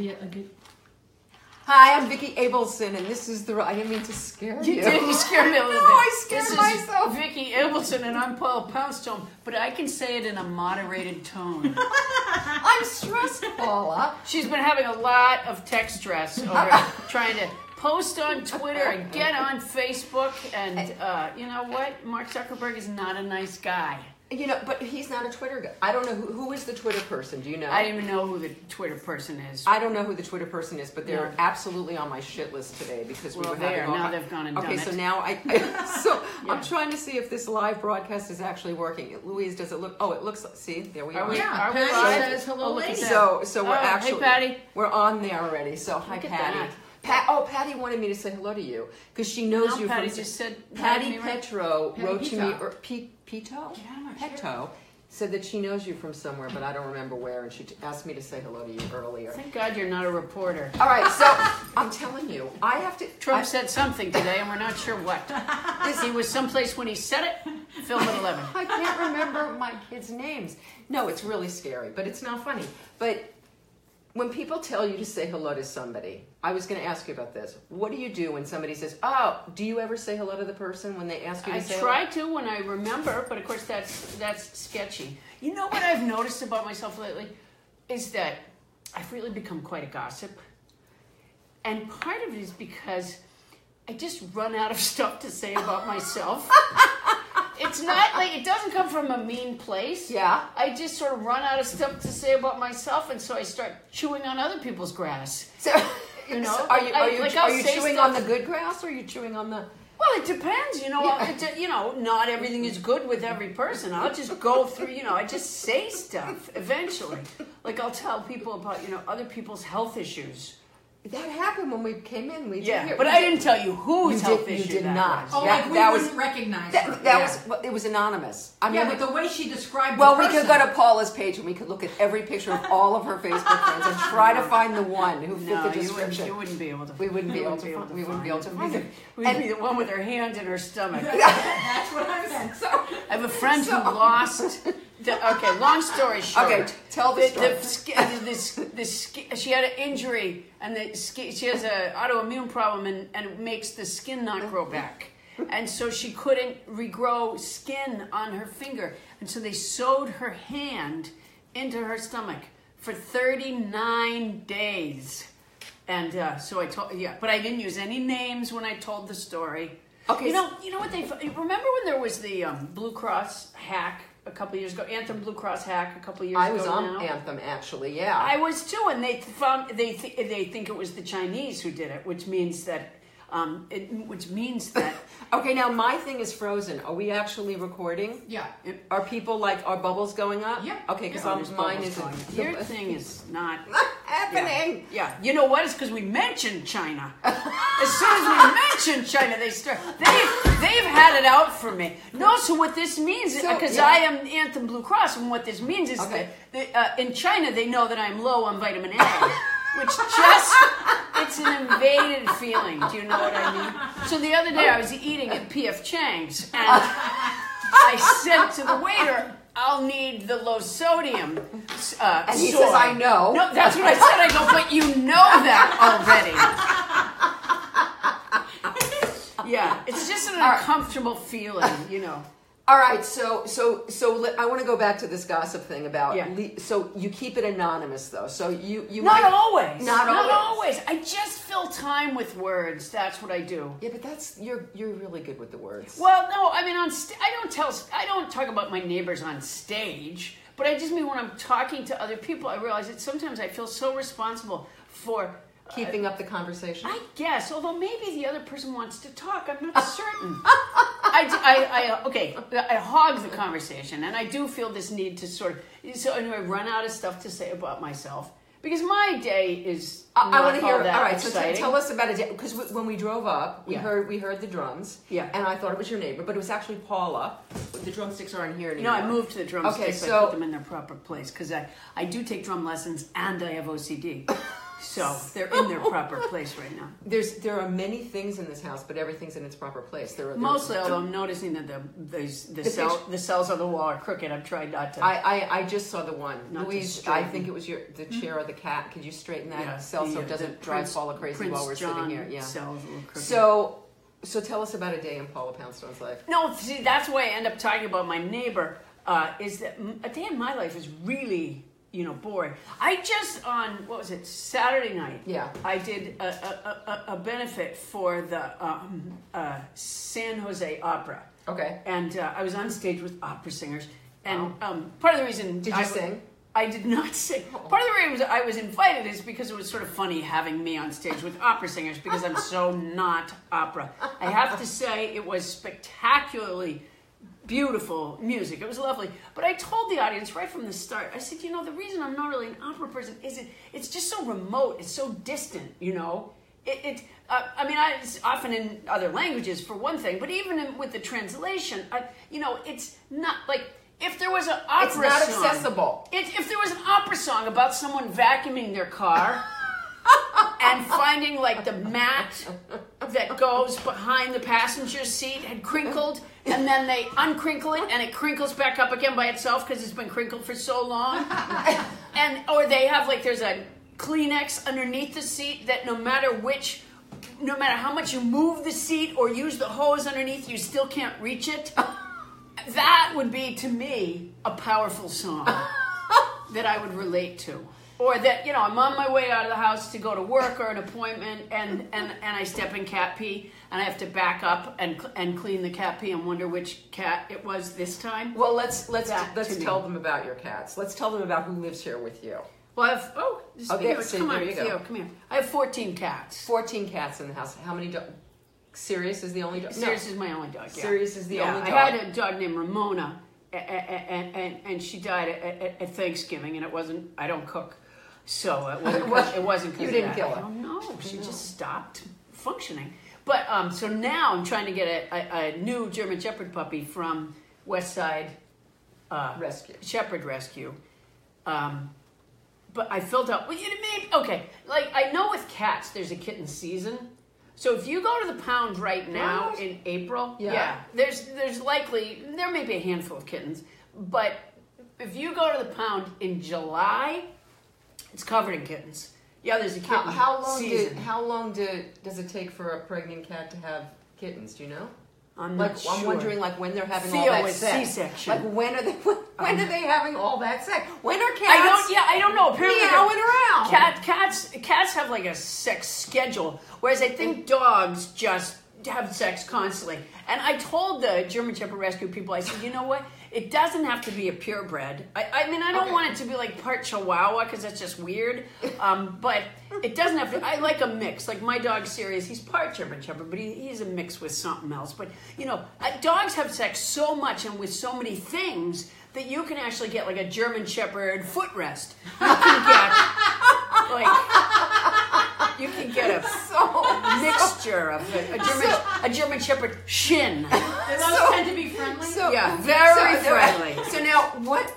be a, good. Hi, I'm Vicki Abelson, and this is the. I didn't mean to scare you. You did. You scared me a little No, bit. I scared this myself. Is Vicki Abelson, and I'm Paula Poundstone, but I can say it in a moderated tone. I'm stressed, Paula. She's been having a lot of text stress over trying to post on Twitter and get on Facebook, and uh, you know what? Mark Zuckerberg is not a nice guy. You know, but he's not a Twitter guy. I don't know who, who is the Twitter person. Do you know? I don't even know who the Twitter person is. I don't know who the Twitter person is, but they're No. absolutely on my shit list today because we Well, were there, now my- they've gone and okay, done so it. now I, so Yeah. I'm trying to see if this live broadcast is actually working. Louise, does it look? Oh, it looks. See, there we Are are. we? Yeah, are Patty live? says hello, Oh, look at lady. that. So, so we're Oh, hey, actually Patty. we're on there already. So hi, Look at Patty. that. Pat, oh, Patty wanted me to say hello to you because she knows No, you Patty from. just said Patty hi to right? Petro Patty wrote to me, or P, Pito, Yeah, not Petto, said that she knows you from somewhere, but I don't remember where, and she t- asked me to say hello to you earlier. Thank God you're not a reporter. All right, so I'm telling you, I have to. Trump I- said something today, and we're not sure what. he was someplace when he said it. Film at 11. I can't remember my kids' names. No, it's really scary, but it's not funny. But when people tell you to say hello to somebody, I was going to ask you about this. What do you do when somebody says, "Oh"? Do you ever say hello to the person when they ask you to say I say try to when I remember, but of course that's that's sketchy. You know what I've noticed about myself lately is that I've really become quite a gossip, and part of it is because I just run out of stuff to say about myself. it's not like it doesn't come from a mean place. Yeah. I just sort of run out of stuff to say about myself, and so I start chewing on other people's grass. So, You know, so are you are you, like, are you chewing stuff- on the good grass or are you chewing on the? Well, it depends, you know. Yeah. It, you know, not everything is good with every person. I'll just go through, you know, I just say stuff eventually. Like I'll tell people about, you know, other people's health issues. That happened when we came in. We did Yeah, hear- but we I did- didn't tell you whose You health did- you did that not. was. Oh, Yeah, like we that was- wouldn't recognize That, her. that Yeah. was well, it was anonymous. I mean, yeah, but the way she described well, the we could go to Paula's page and we could look at every picture of all of her Facebook friends and try to find the one who fit No, the you wouldn't, description. you wouldn't be able to. We wouldn't be able to find- we wouldn't be able to find We'd it. be- We'd And- be the one with her hand in her stomach. That's what I meant. So, I have a friend So- who lost. The, okay, long story short. Okay, tell the story. The, sk- this, this, sk- she had an injury, and the, she has an autoimmune problem, and, and it makes the skin not grow back. And so she couldn't regrow skin on her finger. And so they sewed her hand into her stomach for 39 days. And uh, so I told, yeah, but I didn't use any names when I told the story. Okay, You know, you know what they remember when there was the um, Blue Cross hack a couple years ago, Anthem Blue Cross hack a couple years I ago. was on now? Anthem actually. Yeah. I was too, and they found they th- they think it was the Chinese who did it, which means that um, it, which means that okay, now my thing is frozen. Are we actually recording? Yeah. Are people like are bubbles going up? Yeah. Okay, because Yeah. Oh, mine isn't. going. Your thing is not. happening. Yeah, you know what? It's because we mentioned China. As soon as we mentioned China, they start. They they've had it out for me. No, so what this means is So, because yeah. I am Anthem Blue Cross, and what this means is Okay. that, that uh, in China they know that I'm low on vitamin A, which just it's an invaded feeling. Do you know what I mean? So the other day I was eating at PF Chang's, and I said to the waiter. I'll need the low sodium. Uh, And he soy." says, "I know." No, that's what I said. I go, but you know that already. yeah, it's just an uncomfortable feeling, you know. All right, so so so I want to go back to this gossip thing about. Yeah. le- so you keep it anonymous though. So you you Not might- always. Not always. always. I just fill time with words. That's what I do. Yeah, but that's you're you're really good with the words. Well, no, I mean on. St- I don't tell. I don't talk about my neighbors on stage. But I just mean when I'm talking to other people, I realize that sometimes I feel so responsible for Keeping up the conversation. I guess, although maybe the other person wants to talk, I'm not certain. I, I, I, uh, okay, I hog the conversation, and I do feel this need to sort of, so anyway, run out of stuff to say about myself because my day is. I, I want to hear. all that All right, so t- tell us about it because when we drove up, we Yeah. heard we heard the drums. Yeah. and I thought it was your neighbor, but it was actually Paula. The drumsticks aren't here anymore. I moved to the drumsticks. Okay, I so- put them in their proper place because I, I do take drum lessons and I have OCD. So they're in their proper place right now. There's there are many things in this house, but everything's in its proper place. There are there- Mostly, although I'm noticing that the the, the, The cell, picture- the cells on the wall are crooked. I'm trying not to. I, I, I just saw the one. Louise, I think it was your the chair or the cat. Could you straighten that Yeah, cell so it uh, doesn't the drive Prince- Paula crazy Prince while we're John sitting here? Yeah. cells. So so tell us about a day in Paula Poundstone's life. No, see, that's why I end up talking about my neighbor. Uh, is that a day in my life is really, you know, boring. I just on what was it Saturday night? Yeah. I did a, a, a, a benefit for the um, uh, San Jose Opera, Okay. and uh, I was on stage with opera singers. And um, part of the reason Did I you w- sing? I did not sing. Part of the reason I was invited is because it was sort of funny having me on stage with opera singers because I'm so not opera. I have to say it was spectacularly beautiful music. It was lovely. But I told the audience right from the start, I said, you know, the reason I'm not really an opera person is it, it's just so remote, it's so distant, you know? It, it uh, I mean, I, it's often in other languages for one thing, but even in, with the translation, I, you know, it's not like if there was an opera It's not song, accessible. it, if there was an opera song about someone vacuuming their car and finding like the mat that goes behind the passenger seat had crinkled and then they uncrinkle it and it crinkles back up again by itself because it's been crinkled for so long and or they have like there's a kleenex underneath the seat that no matter which no matter how much you move the seat or use the hose underneath you still can't reach it that would be to me a powerful song that I would relate to. Or that, you know, I'm on my way out of the house to go to work or an appointment and, and, and I step in cat pee and I have to back up and, and clean the cat pee and wonder which cat it was this time. Well, let's let's That let's to me. tell them about your cats. Let's tell them about who lives here with you. Well, I have, oh, Theo, see, come on, you go. Theo, come here. I have 14 cats. Fourteen cats in the house. How many? Do- Sirius is the only dog. Sirius is my only dog. Yeah. Sirius is the yeah, only dog. I had a dog named Ramona, and, and, and she died at, at, at Thanksgiving, and it wasn't. I don't cook, so it wasn't. 'cause- it wasn't. 'cause You didn't kill her. No, don't know. She just stopped functioning. But um, so now I'm trying to get a, a, a new German Shepherd puppy from West Side uh, Rescue. Shepherd Rescue. Um, but I filled up. Well, you maybe okay. Like I know with cats, there's a kitten season. So if you go to the pound right now What? in April, Yeah. there's there's likely there may be a handful of kittens, but if you go to the pound in July, it's covered in kittens. Yeah, there's a kitten How, how long season. did how long do, does it take for a pregnant cat to have kittens? Do you know? I'm Like not I'm wondering, like when they're having Theo all that sex. C-section. Like when are they? When are they having all that sex? When are cats? I don't. Yeah, I don't know. Apparently, they're- meowing around. Cat, cats, cats have like a sex schedule, whereas I think dogs just have sex constantly. And I told the German Shepherd Rescue people, I said, you know what? It doesn't have to be a purebred. I, I mean, I don't Okay. want it to be like part Chihuahua because that's just weird. Um, but it doesn't have to. I like a mix. Like my dog Sirius, he's part German Shepherd, but he, he's a mix with something else. But you know, dogs have sex so much and with so many things that you can actually get like a German Shepherd footrest. You can get like you can get a So mixture of a, a German a German Shepherd shin. Those So- tend to be friendly? So, Yeah, very so, friendly. So now, what?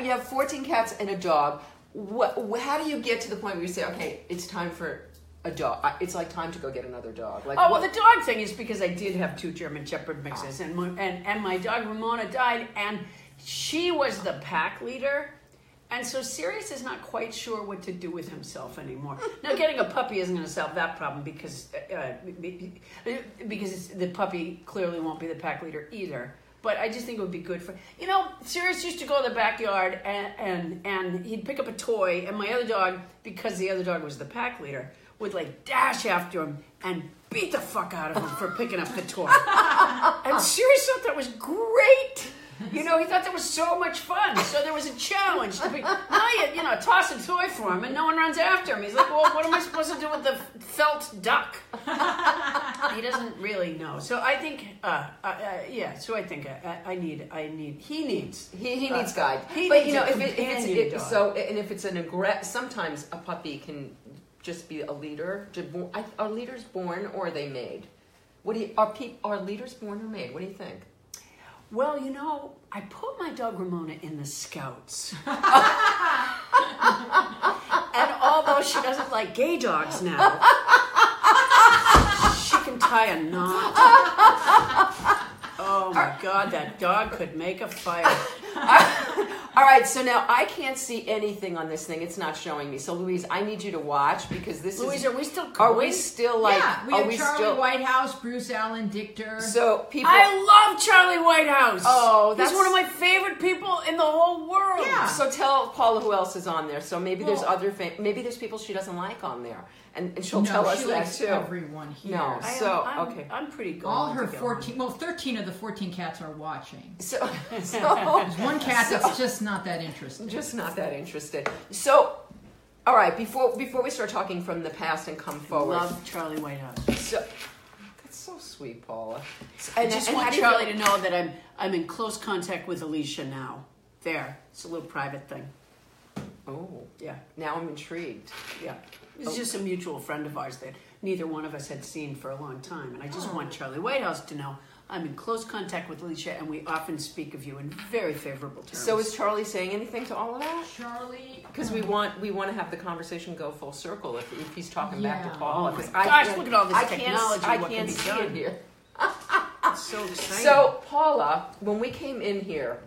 You have 14 cats and a dog. What? How do you get to the point where you say, okay, it's time for a dog? It's like time to go get another dog. Like, Oh well, what- the dog thing is because I did have two German Shepherd mixes, ah. and my, and and my dog Ramona died, and she was the pack leader, and so Sirius is not quite sure what to do with himself anymore. now, getting a puppy isn't going to solve that problem because uh, because it's, the puppy clearly won't be the pack leader either. But I just think it would be good for you know. Sirius used to go to the backyard and and and he'd pick up a toy, and my other dog, because the other dog was the pack leader, would like dash after him and beat the fuck out of him for picking up the toy. and Sirius thought that was great. You know, he thought that was so much fun. So there was a challenge to be, now you, you know, toss a toy for him and no one runs after him. He's like, well, what am I supposed to do with the felt duck? he doesn't really know. So I think, uh, uh, uh, yeah, so I think I, I I need, I need, he needs. He, he Uh, needs guide. he but needs you know, a if, it, if it's companion it, so, and if it's an aggressive, sometimes a puppy can just be a leader. To bo- I- Are leaders born or are they made? What do you, are peop, are leaders born or made? What do you think? Well, you know, I put my dog Ramona in the scouts. and although she doesn't like gay dogs now. she can tie a knot. Oh my god, that dog could make a fire. All right, so now I can't see anything on this thing. It's not showing me. So Louise, I need you to watch because this is. Louise, is. are we still Are we still like? yeah, we are have we Charlie still? Whitehouse, Bruce Allen, Dictor. So people. I love Charlie Whitehouse. Oh, he's that's- one of my favorite people in the whole world. Yeah. So tell Paula who else is on there. So maybe there's Well- other fam- maybe there's people she doesn't like on there, and, and she'll no, tell us she that likes too. everyone here. No. I am- So, I'm, okay. I'm pretty good. All her 14, well, 13 of the 14 cats are watching. So, so There's one cat So- that's just not that interested. just not that interested. So, all right. Before before we start talking from the past and come forward. Love Charlie Whitehouse. So, that's so sweet, Paula. I And- just and want do you Charlie feel- to know that I'm I'm in close contact with Alicia now. There, it's a little private thing. Oh, Yeah, now I'm intrigued. yeah. It's oh. just a mutual friend of ours that neither one of us had seen for a long time, and I just oh. want Charlie Whitehouse to know I'm in close contact with Alicia, and we often speak of you in very favorable terms. So is Charlie saying anything to all of that? Charlie. Because we want we want to have the conversation go full circle if, if he's talking back to Paula. Oh my 'cause I gosh, can't- look at all this I can't, technology, I what can can't be see done. it here. It's so exciting. So Paula, when we came in here,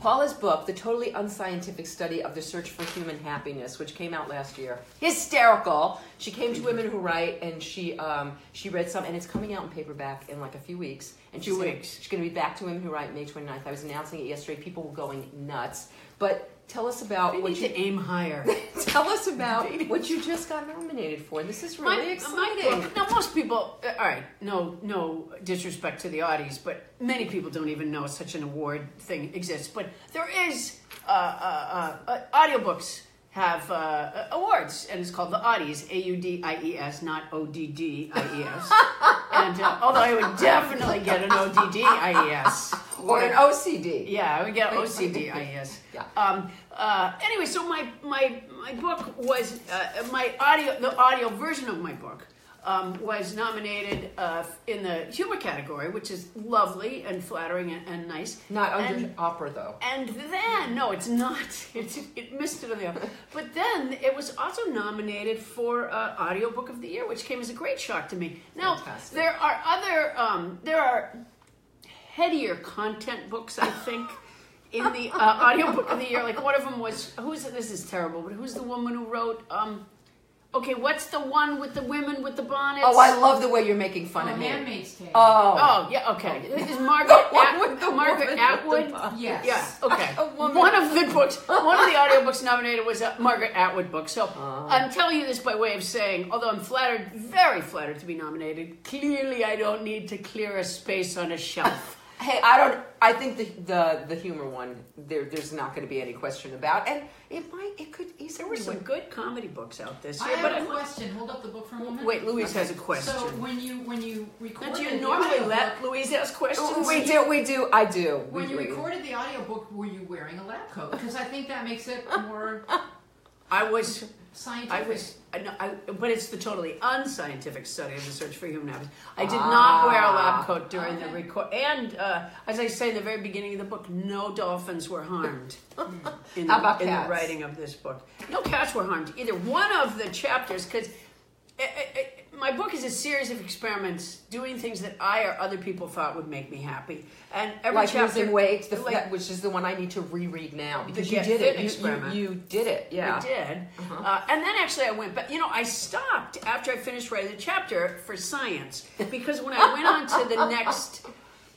Paula's book, The Totally Unscientific Study of the Search for Human Happiness, which came out last year, hysterical. She came to Women Who Write, and she um, she read some, and it's coming out in paperback in like a few weeks. And she's gonna- weeks. She's going to be back to Women Who Write May 29th. I was announcing it yesterday. People were going nuts. But tell us about we what you to aim higher. tell us about what you just got nominated for. This is really My- exciting. my now, most people, uh, all right, no, no disrespect to the Audies, but many people don't even know such an award thing exists. But there is uh, uh, uh, uh, audiobooks have uh, uh, awards, and it's called the Audies, A U D I E S, not O D D I E S. And uh, although I would definitely get an O D D I E S or an OCD. yeah, I would get OCD, I. Yeah. Um, uh, anyway, so my my my book was uh, my audio the audio version of my book um, was nominated uh, in the humor category, which is lovely and flattering and, and nice. Not under And- opera though. and then, no, it's not. It's, it missed it on the opera. But then it was also nominated for uh, audiobook of the year, which came as a great shock to me. Now Fantastic. there are other, um, there are headier content books, I think. In the uh, audiobook of the year, like one of them was who's this is terrible, but who's the woman who wrote? Um, okay, what's the one with the women with the bonnets? Oh, I love the way you're making fun Oh, of me. Handmaid's Tale. Oh. Oh yeah, okay. Is Margaret One At- with the Margaret woman with Atwood? the yes. Yeah, okay. One of the books, one of the audiobooks nominated was a Margaret Atwood book. So Ah. I'm telling you this by way of saying, although I'm flattered, very flattered to be nominated, clearly I don't need to clear a space on a shelf. Hey, I don't. I think the the, the humor one there there's not going to be any question about, and it might it could There were some good comedy books out this I year, have but a I'm- question. Hold up the book for a moment. wait, Louise has a question. So when you when you Now, recorded do you the normally audiobook, let Louise ask questions? Oh, We do, we do, I do. when We- you we- recorded the audiobook, were you wearing a lab coat? Because I think that makes it more I was scientific. I was, I, know- I, but it's the totally unscientific study of the search for human happiness. I did Ah, not wear a lab coat during the record, and uh, as I say in the very beginning of the book, no dolphins were harmed in, the, in the writing of this book. No cats were harmed either. One of the chapters, because my book is a series of experiments doing things that I or other people thought would make me happy, and every like chapter, losing weight, the, like- that, which is the one I need to reread now because you did it. You, experiment. you, you did it. Yeah. I did. Uh-huh. Uh, and then actually I went back. You know, I stopped after I finished writing the chapter for science because when I went on to the next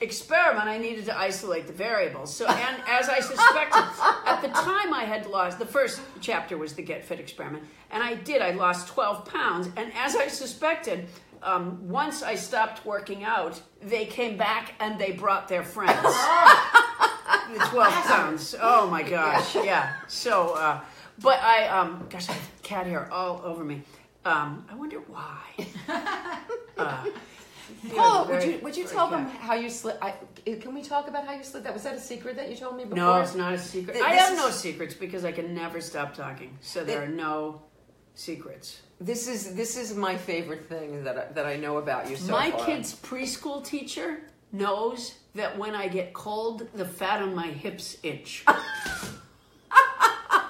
experiment, I needed to isolate the variables. So, and as I suspected, at the time I had lost, the first chapter was the Get Fit experiment, and I did. I lost 12 pounds. And as I suspected, um, once I stopped working out, they came back and they brought their friends. The 12 pounds. Oh my gosh. Yeah. So, uh, but I, um, gosh, I have cat hair all over me. Um, I wonder why. Uh, Paula, would you would you tell them how you slid? I, can we talk about how you slid? That was that a secret that you told me before? No, it's not a secret. Th- I have no secrets because I can never stop talking. So there are no secrets. This is this is my favorite thing that I, that I know about you so My far. kid's preschool teacher knows that when I get cold, the fat on my hips itch.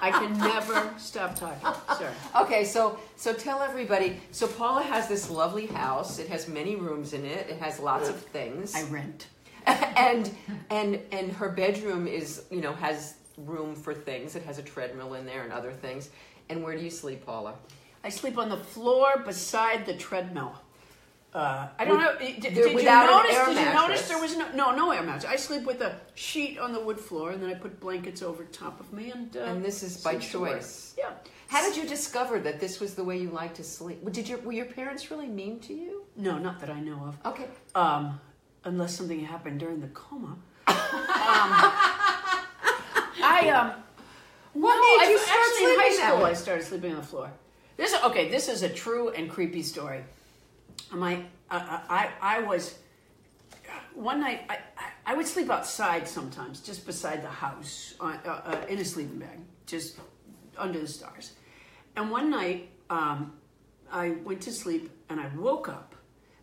I can never stop talking. Sorry. Okay, so so tell everybody. So Paula has this lovely house. It has many rooms in it. It has lots of things. I rent. and and and her bedroom is you know has room for things. It has a treadmill in there and other things. And where do you sleep, Paula? I sleep on the floor beside the treadmill. Uh, I don't With- know. Did, did you notice? did you notice there was no no no air mattress? I sleep with a sheet on the wood floor, and then I put blankets over top of me, and uh, And this is by seems to work. choice. Yeah. How did you discover that this was the way you like to sleep? Did your were your parents really mean to you? No, not that I know of. Okay. Um, unless something happened during the coma. um, I um. What no, made I- you start actually in high sleeping that school? I started sleeping on the floor. This okay. This is a true and creepy story. My I I, I was one night I, I I would sleep outside sometimes, just beside the house, uh, uh, uh, in a sleeping bag, just under the stars. And one night, um, I went to sleep and I woke up,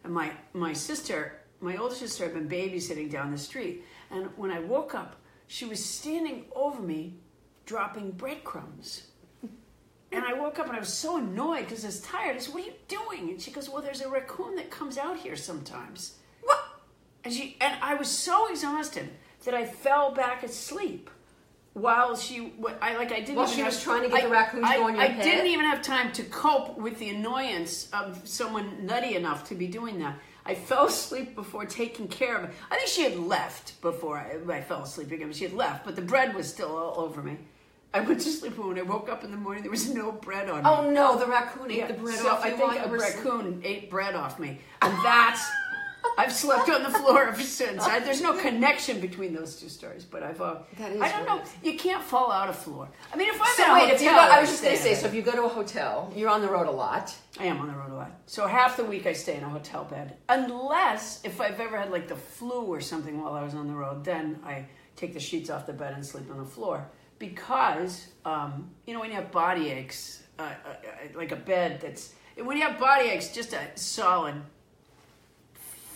and my my sister, my older sister, had been babysitting down the street. And when I woke up, she was standing over me, dropping breadcrumbs. And I woke up and I was so annoyed because I was tired. I said, "What are you doing?" And she goes, "Well, there's a raccoon that comes out here sometimes." What? And she and I was so exhausted that I fell back asleep while she. I like I didn't. While she have- was trying to get I- the raccoon to I, go on your I head? didn't even have time to cope with the annoyance of someone nutty enough to be doing that. I fell asleep before taking care of it. I think she had left before I, I fell asleep again. She had left, but the bread was still all over me. I went to sleep and when I woke up in the morning. There was no bread on me. Oh no, the raccoon ate Yeah, the bread so off I think a raccoon ate bread off me, and that's. I've slept on the floor ever since. I, there's no connection between those two stories, but I've. Uh, That is I don't know. You can't fall out of floor. I mean, if I'm So a wait, hotel, if you go, I was just gonna say, so if you go to a hotel, you're on the road a lot. I am on the road a lot. So half the week I stay in a hotel bed. Unless if I've ever had like the flu or something while I was on the road, then I take the sheets off the bed and sleep on the floor. Because um, you know when you have body aches, uh, uh, uh, like a bed that's when you have body aches, just a solid,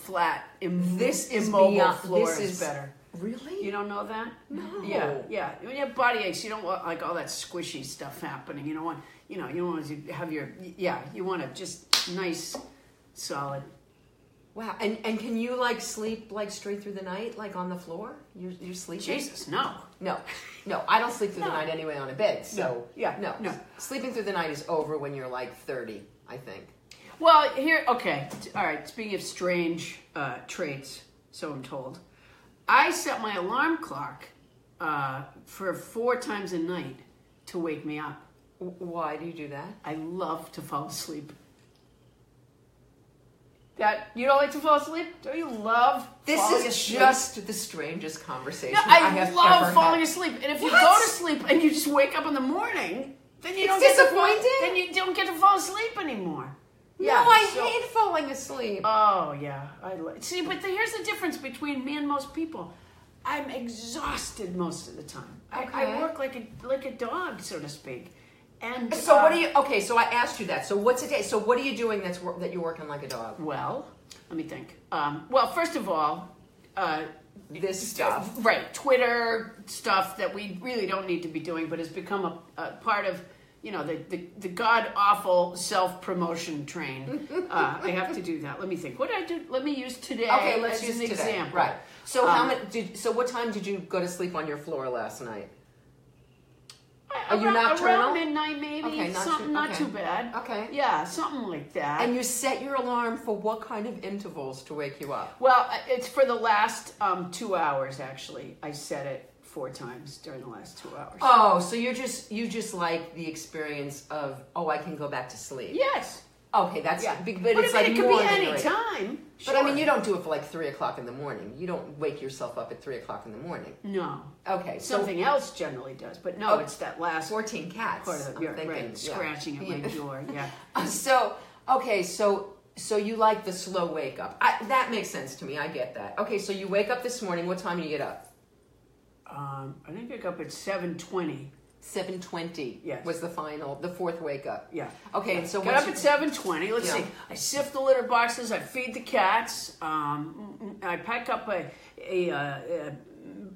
flat, Im- This is immobile beyond- floor this is, is- better. Really? You don't know that? No. Yeah, yeah. When you have body aches, you don't want like all that squishy stuff happening. You don't want, you know, you don't want to have your, yeah, you want to just nice, solid. Wow. And and can you like sleep like straight through the night, like on the floor? You're you're sleeping. Jesus, no. No, no, I don't sleep through the night anyway on a bed. So No. Yeah, no, no. Sleeping through the night is over when you're like thirty, I think. Well, here, okay, all right. Speaking of strange uh, traits, so I'm told, I set my alarm clock uh, for four times a night to wake me up. Why do you do that? I love to fall asleep. That you don't like to fall asleep? Don't you love? This falling is asleep? just the strangest conversation No, I, have love falling had. asleep. And if you go to sleep and you just wake up in the morning, then you It's don't get to fall, then you don't get to fall asleep anymore. No, I so- hate falling asleep. Oh yeah, I. See, but the, here's the difference between me and most people. I'm exhausted most of the time. I, I work like a like a dog, so to speak. And so uh, what are you? Okay, so I asked you that. So what's a day? So what are you doing that's wor- that you're working like a dog? Well, let me think. Um, well, first of all, uh, This stuff. right? Twitter stuff that we really don't need to be doing, but has become a, a part of you know the the, the god awful self promotion train. uh, I have to do that. Let me think. What did I do? Let me use today. Okay, let's use an today. example. Right. So how Um, many? Did, so what time did you go to sleep on your floor last night? Are you nocturnal? Around midnight, maybe. Okay, not something too- not okay. too bad. Okay. Yeah, something like that. And you set your alarm for what kind of intervals to wake you up? well, uh, it's for the last um, two hours. Actually, I set it four times during the last two hours. Oh, so you're just you just like the experience of oh I can go back to sleep. yes. Okay, that's Yeah. big, but, But, it's I like mean, it could be any time. But I mean, you don't do it for like three o'clock in the morning. You don't wake yourself up at three o'clock in the morning. No. Okay, so Something else generally does, but no, Oh, it's that last fourteen cats. part of the I'm yeah, thinking, right, yeah. scratching at my door. Yeah. So okay, so so you like the slow wake up? I, that makes sense to me. I get that. Okay, so you wake up this morning. What time do you get up? Um, I think I got up at seven twenty. Seven twenty. Yes. Was the final, the fourth wake up. Yeah. Okay, and so once up you- at seven twenty. Let's Yeah. see. I sift the litter boxes. I feed the cats. Um, I pack up a a, uh,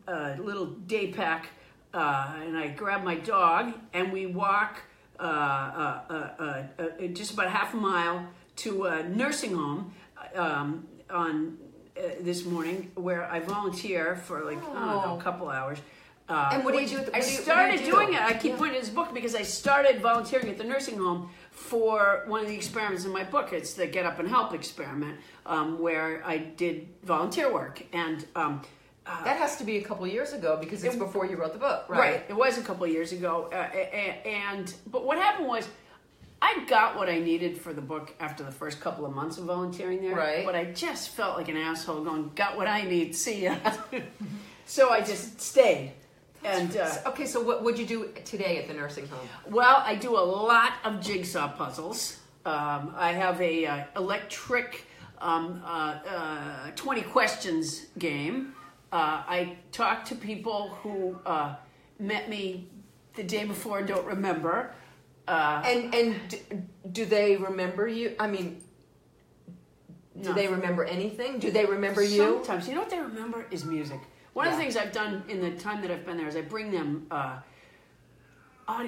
a, a little day pack uh, and I grab my dog, and we walk uh, uh, uh, uh, uh, just about half a mile to a nursing home um, on this morning where I volunteer for like don't know Oh. a couple hours. Uh, And what do you do at the- I what do do started doing it. I keep Yeah. pointing to this book because I started volunteering at the nursing home for one of the experiments in my book. It's the Get Up and Help experiment, um, where I did volunteer work and. Um, uh, That has to be a couple years ago because it's before you wrote the book, right? Right. It was a couple of years ago, uh, and but what happened was, I got what I needed for the book after the first couple of months of volunteering there. Right. But I just felt like an asshole going, "Got what I need. See ya." so I just stayed, and uh, Okay, so what would you do today at the nursing home? well, I do a lot of jigsaw puzzles. Um, I have a uh, electric um, uh, uh, twenty questions game. Uh, I talk to people who uh, met me the day before and don't remember. Uh, And and do, do they remember you? I mean, do No. they remember anything? Do they remember you? Sometimes, you know what they remember is music. One of the things I've done in the time that I've been there is I bring them, uh,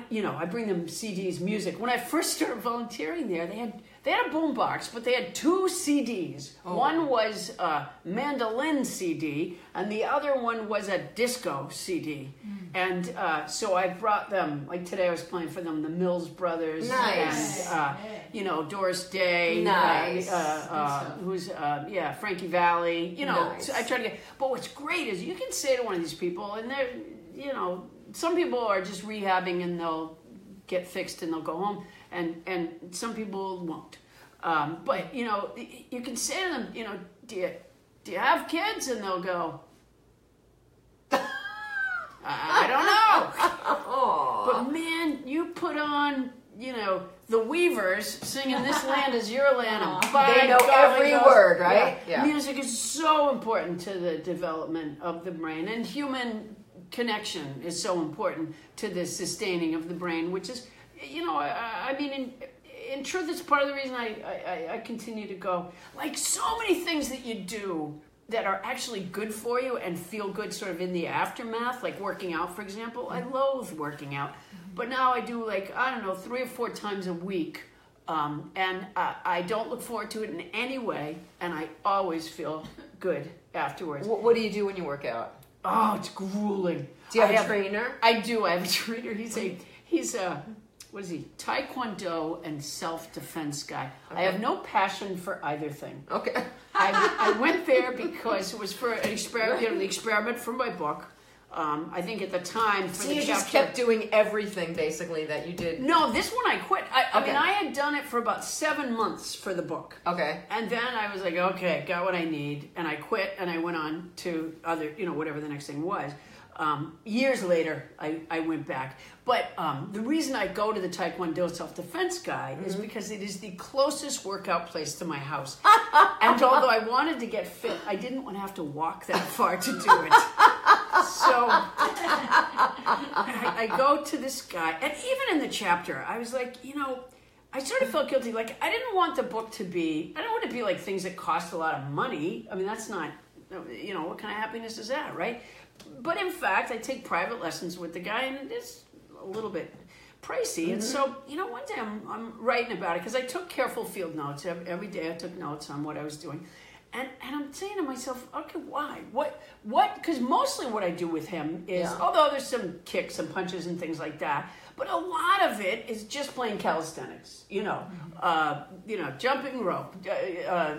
you know, I bring them CDs, music. When I first started volunteering there, they had they had a boombox, but they had two CDs. Oh. One was a mandolin CD, and the other one was a disco CD. Hmm. And uh, so I brought them. Like today, I was playing for them the Mills Brothers Nice. and uh, you know Doris Day. uh, Nice. Uh, uh, who's uh, yeah Frankie Valli. You know, Nice. so I try to get. But what's great is you can say to one of these people, and they're you know some people are just rehabbing and they'll get fixed and they'll go home, and and some people won't. Um, but you know you can say to them, you know, do you do you have kids? And they'll go. I don't know. But man, you put on, you know, the Weavers singing "This Land Is Your Land." by They know golly every word, right? Yeah. Yeah. Music is so important to the development of the brain, and human connection is so important to the sustaining of the brain, which is, you know, I, I mean, in, in truth, it's part of the reason I, I, I continue to go. Like so many things that you do that are actually good for you and feel good sort of in the aftermath, like working out, for example. I loathe working out, but now I do like, I don't know, three or four times a week. Um, and I, I don't look forward to it in any way, and I always feel good afterwards. what, what do you do when you work out? Oh, it's grueling. Do you have I a trainer? I do. I have a trainer. He's a he's a what is he? Taekwondo and self defense guy. I have no passion for either thing. Okay. I, I went there because it was for an experiment, you know, the experiment for my book. Um, I think at the time for So the you just kept doing everything basically that you did. No, this one I quit. I, I mean, I had done it for about seven months for the book. Okay. And then I was like, okay, got what I need, and I quit, and I went on to other, you know, whatever the next thing was. Um, years later, I, I went back. But um, the reason I go to the Taekwondo self defense guy is because it is the closest workout place to my house. and although I wanted to get fit, I didn't want to have to walk that far to do it. So I, I go to this guy, and even in the chapter, I was like, you know, I sort of felt guilty. Like I didn't want the book to be. I don't want to be like things that cost a lot of money. I mean, that's not. You know, what kind of happiness is that, right? But in fact, I take private lessons with the guy, and it is a little bit pricey. And so, you know, one day I'm, I'm writing about it because I took careful field notes every, day. I took notes on what I was doing, and and I'm saying to myself, okay, why? What? What? Because mostly what I do with him is, Yeah. although there's some kicks and punches and things like that, but a lot of it is just playing calisthenics. You know, uh, you know, jumping rope. Uh, uh,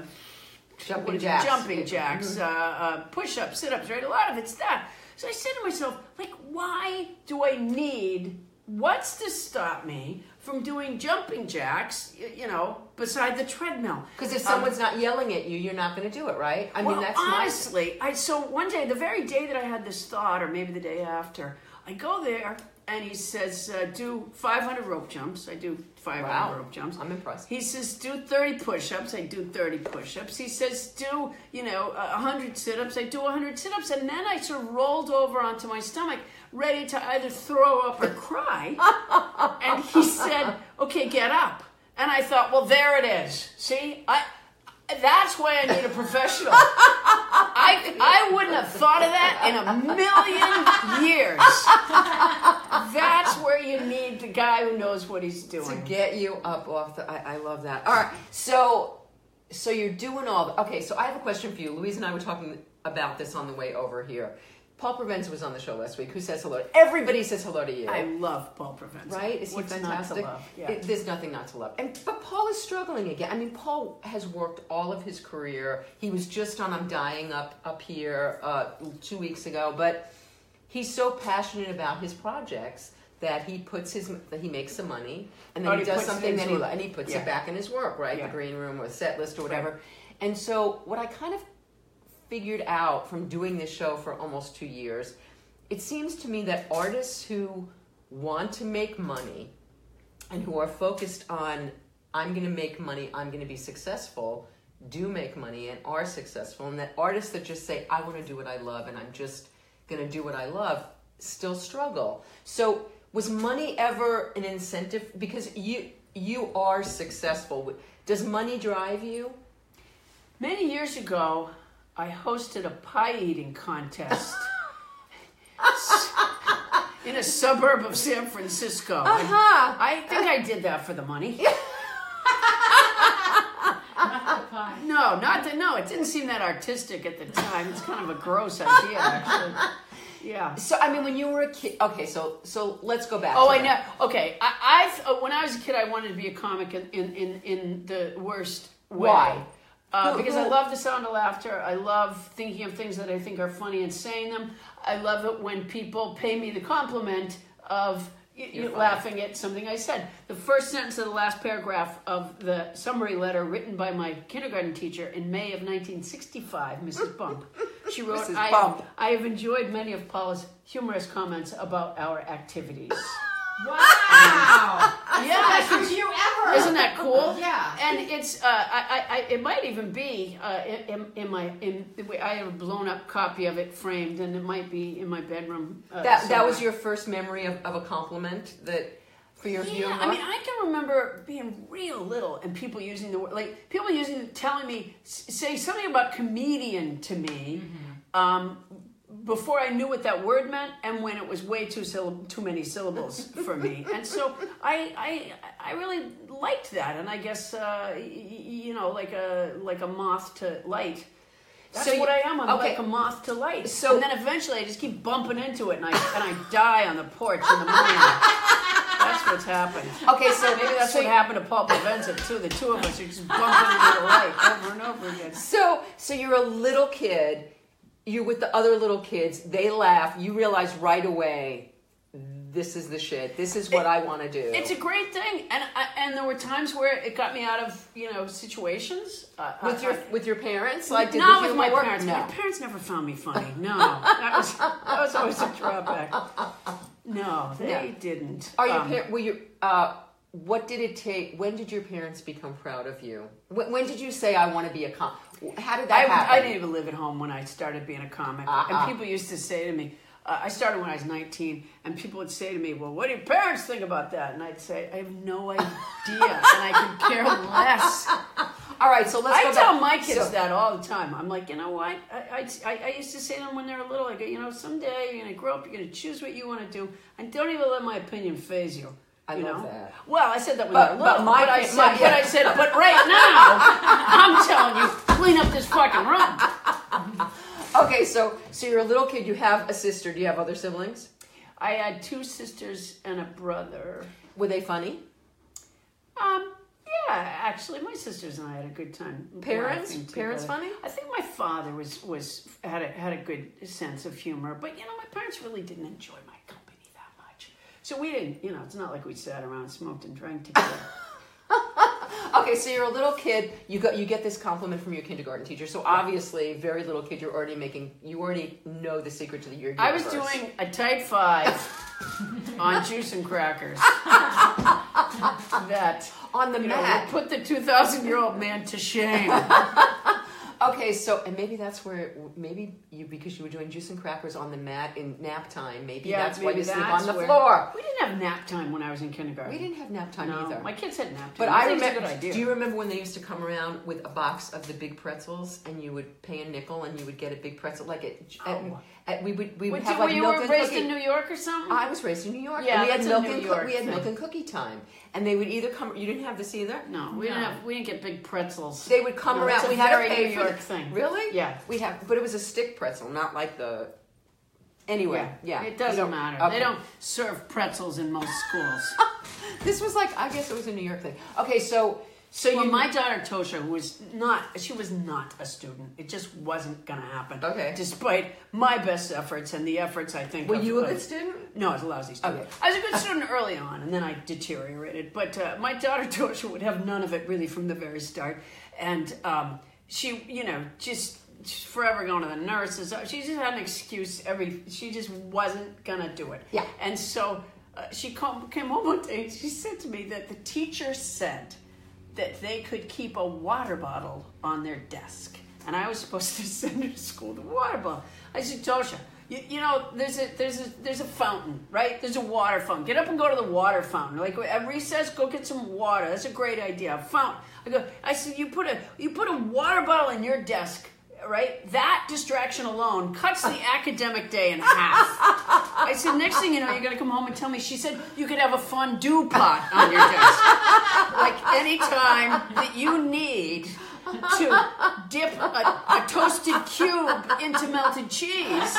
Jumping what is it? jacks. Jumping jacks, uh, uh, push ups, sit ups, right? A lot of it's that. So I said to myself, like, why do I need, what's to stop me from doing jumping jacks, you know, beside the treadmill? Because if Um, someone's not yelling at you, you're not going to do it, right? I mean, well, that's my. honestly, I so one day, the very day that I had this thought, or maybe the day after, I go there and he says, uh, "Do 500 rope jumps." I do 500 Wow. rope jumps. I'm impressed. He says, "Do 30 push-ups." I do 30 push-ups. He says, "Do you know 100 sit-ups?" I do 100 sit-ups, and then I sort of rolled over onto my stomach, ready to either throw up or cry. and he said, "Okay, get up." And I thought, well, there it is. See, I. That's why I need a professional. I I, wouldn't have thought of that in a million years. That's where you need the guy who knows what he's doing. to get you up off the. I, I love that. All right, so so you're doing all. The, okay, so I have a question for you. Louise and I were talking about this on the way over here. Paul Provenza was on the show last week. Who says hello? Everybody says hello to you. I love Paul Provenza. Right? Is he What's fantastic? Not to love? Yeah. It- there's nothing not to love. And but Paul is struggling again. I mean, Paul has worked all of his career. He was just on I'm Dying up up here uh, two weeks ago, but he's so passionate about his projects that he puts his that he makes some money and then Oh, he he does something that he and he puts yeah. it back in his work, right? Yeah. The green room or set list or whatever. And so what I kind of figured out from doing this show for almost two years, it seems to me that artists who want to make money and who are focused on I'm going to make money, I'm going to be successful, do make money and are successful, and that artists that just say I want to do what I love and I'm just going to do what I love still struggle. So was money ever an incentive because you you are successful. Does money drive you? Many years ago, I hosted a pie eating contest in a suburb of San Francisco. Uh-huh. I think I did that for the money. Not the. No, not that. No, it didn't seem that artistic at the time. It's kind of a gross idea, actually. Yeah. So I mean, when you were a kid, okay. So so let's go back. Oh, to I that. know. Okay, I, uh, when I was a kid, I wanted to be a comic in in in, in the worst way. Why? Uh, because I love the sound of laughter. I love thinking of things that I think are funny and saying them. I love it when people pay me the compliment of You're y- funny. laughing at something I said. The first sentence of the last paragraph of the summary letter written by my kindergarten teacher in May of 1965, Mrs. Bump. She wrote, Mrs. I, Bump. I have enjoyed many of Paula's humorous comments about our activities. Wow! That's Yeah, the best review ever. Isn't that cool? Yeah. And it's uh, I, I, I it might even be uh, in, in my in the way I have a blown up copy of it framed, and it might be in my bedroom. Uh, That that was your first memory of, of a compliment that for your Yeah, humor. I mean, I can remember being real little and people using the word, like people using, telling me, say something about comedian to me, um, before I knew what that word meant, and when it was way too syllab- too many syllables for me, and so I, I, I really liked that, and I guess uh, y- you know, like a like a moth to light. That's So what I am. I'm okay. like a moth to light. So- and then eventually, I just keep bumping into it, and I and I die on the porch in the morning. That's what's happened. okay, so Maybe that's so what happened to Paul Provenza too. The two of us are just bumping into the light over and over again. So, so you're a little kid. You're with the other little kids. They laugh. You realize right away, this is the shit. This is what I want to do. It's a great thing, and I, and there were times where it got me out of you know situations. Uh, with I- your I- with your parents, like did not with my work? parents. No. My parents never found me funny. No, that was that was always a drawback. No, they Yeah. didn't. Are your Um, par- were you? Uh, what did it take? When did your parents become proud of you? When, when did you say I want to be a com? How did that I, happen? I didn't even live at home when I started being a comic. Uh-uh. And people used to say to me, uh, I started when I was 19, and people would say to me, Well, what do your parents think about that? And I'd say, I have no idea, and I could care less. All right, so let's I tell back. my kids So- that all the time. I'm like, you know what? I, I, I used to say to them when they were little, I go, you know, someday you're going to grow up, you're going to choose what you want to do, and don't even let my opinion phase you. I you love know? that. Well, I said that when But- they were but little. my- I my- said, but. I said, but right now, I'm telling you, clean up this fucking room. Okay, so so you're a little kid. You have a sister. Do you have other siblings? I had two sisters and a brother. Were they funny? Um, yeah, actually, my sisters and I had a good time. Parents? Parents funny? I think my father was was had a had a good sense of humor, but you know, my parents really didn't enjoy my company that much. So we didn't, you know, it's not like we sat around, smoked and drank together. Okay, so you're a little kid. You got you get this compliment from your kindergarten teacher. So obviously, very little kid. You're already making. You already know the secret to the year. I was doing a tight five on juice and crackers. that on the you mat. will put the two thousand year old man to shame. Okay, so and maybe that's where maybe you because you were doing juice and crackers on the mat in nap time. Maybe Yeah, that's why maybe you sleep on the where- floor. We didn't have nap time when I was in kindergarten. We didn't have nap time no, either. my kids had nap time. But I a remember. Do you remember when they used to come around with a box of the big pretzels, and you would pay a nickel, and you would get a big pretzel like at, Oh. at we would we would Would have you, like you milk were and raised cookie. in New York or something? I was raised in New York. Yeah, and we had milk and York we had milk and cookie time, and they would either come. You didn't have this either. no, we didn't have. We didn't get big pretzels. They would come No, around. We had pay New York thing. Really? Yeah. We have, but it was a stick pretzel, not like the. Anyway, yeah, It doesn't matter. okay. They don't serve pretzels in most schools. This was like I guess it was a New York thing. Okay, so so well, you my daughter Toshia, who was not, she was not a student. It just wasn't going to happen. Okay. Despite my best efforts and the efforts I think. were of- you a good student? No, I was a lousy student. Okay. I was a good student early on, and then I deteriorated. But uh, my daughter Toshia would have none of it really from the very start, and um, she, you know, just she's forever going to the nurses. She just had an excuse every. She just wasn't gonna do it. Yeah. And so uh, she come, came home one day and she said to me that the teacher said that they could keep a water bottle on their desk, and I was supposed to send her to school a water bottle. I said, Toshia, you, you know, there's a there's a there's a fountain, right? There's a water fountain. Get up and go to the water fountain. Like at recess, go get some water. That's a great idea. A fountain. I go. I said, you put a you put a water bottle in your desk. Right, that distraction alone cuts the academic day in half. I said, next thing you know, you're gonna come home and tell me. She said you could have a fondue pot on your desk like any time that you need to dip a, a toasted cube into melted cheese.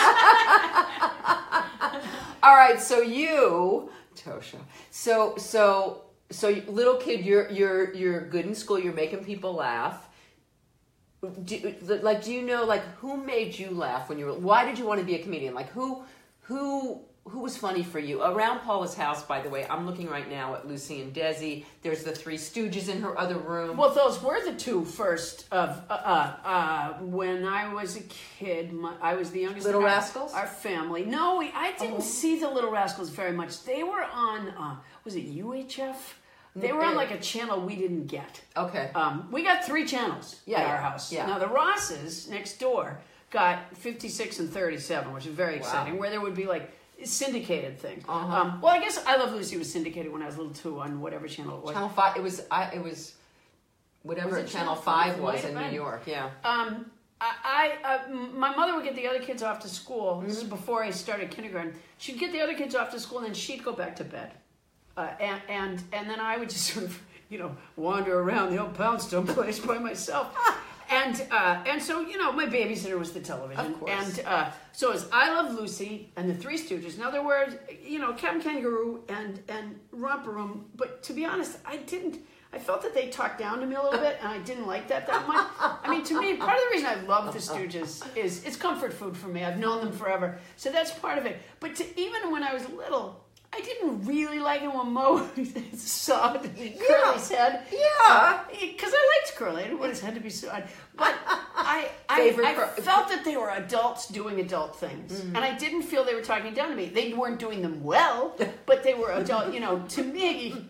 All right, so you, Toshia. So so so little kid, you're you're you're good in school. You're making people laugh. Do, like, do you know like who made you laugh when you were? Why did you want to be a comedian? Like who who who was funny for you? Around Paula's house, by the way, I'm looking right now at Lucy and Desi. There's the Three Stooges in her other room. Well, those were the two first of uh, uh, uh, when I was a kid. My, I was the youngest. Little our, Rascals? Our family. No, we, I didn't see the Little Rascals very much. They were on. Uh, was it UHF? They were on like a channel we didn't get. okay. Um, we got three channels Yeah, at our house. yeah. Now the Rosses next door got 56 and 37, which is very exciting. Where there would be like syndicated things. Uh-huh. Um, well, I guess I Love Lucy was syndicated when I was little too on whatever channel it was. Channel Five. It was I. It was whatever Was it Channel Channel Five was in New. York. Yeah. Um, I, I uh, my mother would get the other kids off to school. This Mm-hmm. is before I started kindergarten. She'd get the other kids off to school, and then she'd go back to bed. Uh, and and and then I would just sort of you know wander around the old Poundstone place by myself. And uh, and so you know my babysitter was the television. Of course. And uh, so it was I Love Lucy and the Three Stooges. In other words, you know Captain Kangaroo and and Romper Room, but to be honest, I didn't. I felt that they talked down to me a little bit, and I didn't like that that much. I mean, to me, part of the reason I love the Stooges is it's comfort food for me. I've known them forever, so that's part of it. But to, even when I was little, I didn't really like it when Moe sawed Curly's head. Yeah. because I liked Curly. I didn't want his head to be sawed, but I I, Favorite I felt that they were adults doing adult things, and I didn't feel they were talking down to me. They weren't doing them well, but they were adult. You know, to me.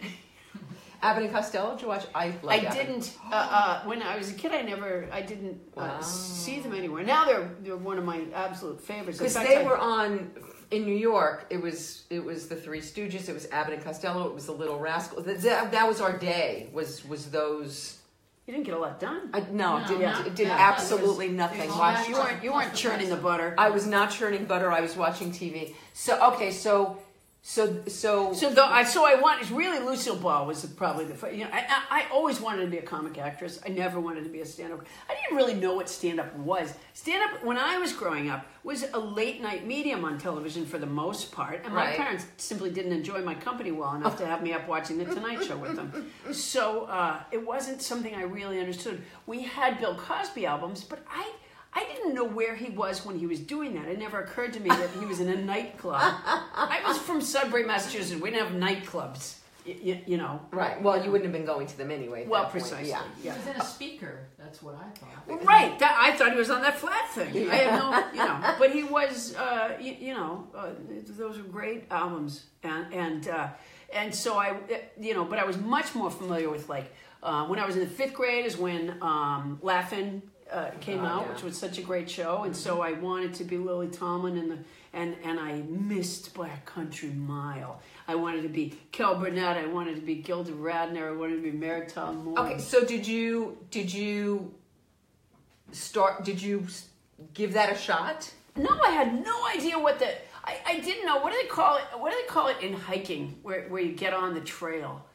Abbott and Costello. Did you watch? I. I Abbott. didn't. Uh, uh, when I was a kid, I never. I didn't uh, Wow. see them anywhere. Now they're they're one of my absolute favorites. Because they I- were on in New York. It was it was the Three Stooges. It was Abbott and Costello. It was the Little Rascals. That, that, that was our day. Was was those? You didn't get a lot done. I, no, No, it did, not- it did yeah, absolutely was- nothing. it was Watch- you weren't. You weren't churning the butter. I was not churning butter. I was watching TV. So okay, so so so. So though I so I want It's really Lucille Ball was probably the you know I, I I always wanted to be a comic actress. I never wanted to be a stand up. I didn't really know what stand up was. Stand up when I was growing up was a late night medium on television for the most part, and my Right. parents simply didn't enjoy my company well enough to have me up watching the Tonight Show with them. So uh, it wasn't something I really understood. We had Bill Cosby albums, but I. I didn't know where he was when he was doing that. It never occurred to me that he was in a nightclub. I was from Sudbury, Massachusetts. We didn't have nightclubs, y- y- you know. right. Well, you wouldn't have been going to them anyway. Well, precisely. Yeah. He was in a speaker. That's what I thought. Well, right. That, I thought he was on that flat thing. I had no, you know. But he was, uh, you, you know, uh, those were great albums, and and uh, and so I, you know, but I was much more familiar with like uh, when I was in the fifth grade is when um, Laugh-In uh, came Oh, out, yeah. which was such a great show, and so I wanted to be Lily Tomlin, and the and and I missed Black Country Mile. I wanted to be Carol Burnett. I wanted to be Gilda Radner. I wanted to be Mary Tyler Moore. Okay, so did you did you start? Did you give that a shot? No, I had no idea what the. I, I didn't know. What do they call it? What do they call it in hiking where, where you get on the trail?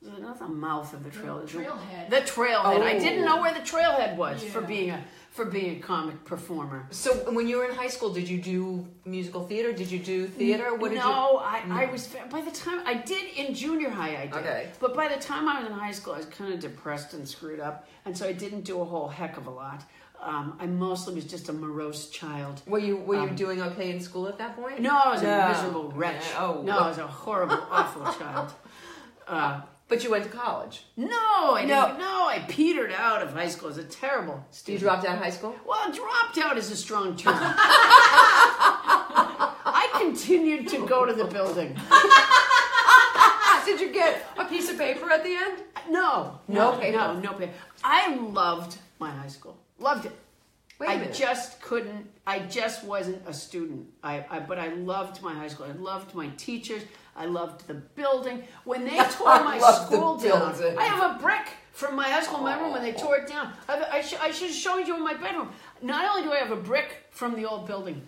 Not the mouth of the trail. is it- trailhead. The trailhead. I didn't know Oh. where the trailhead was for being a for being a comic performer. So when you were in high school, did you do musical theater? Did you do theater? What did you? no, I, I was by the time I did in junior high, I did. Okay. But by the time I was in high school, I was kind of depressed and screwed up, and so I didn't do a whole heck of a lot. Um, I mostly was just a morose child. Were you were you Um, doing okay in school at that point? No, I was No. a miserable wretch. Yeah, oh. no, I was a horrible, awful child. Uh, But you went to college. no, I No. didn't. No, I petered out of high school as a terrible student. You dropped out of high school. Well, dropped out is a strong term. I continued to go to the building. Did you get a piece of paper at the end? No, No no, paper. no, no paper. I loved my high school. Loved it. Wait a I minute. just couldn't. I just wasn't a student. I, I, but I loved my high school. I loved my teachers. I loved the building. When they tore my school down, building. I have a brick from my high school. Remember when they tore it down? I, I, sh- I should have shown you in my bedroom. Not only do I have a brick from the old building,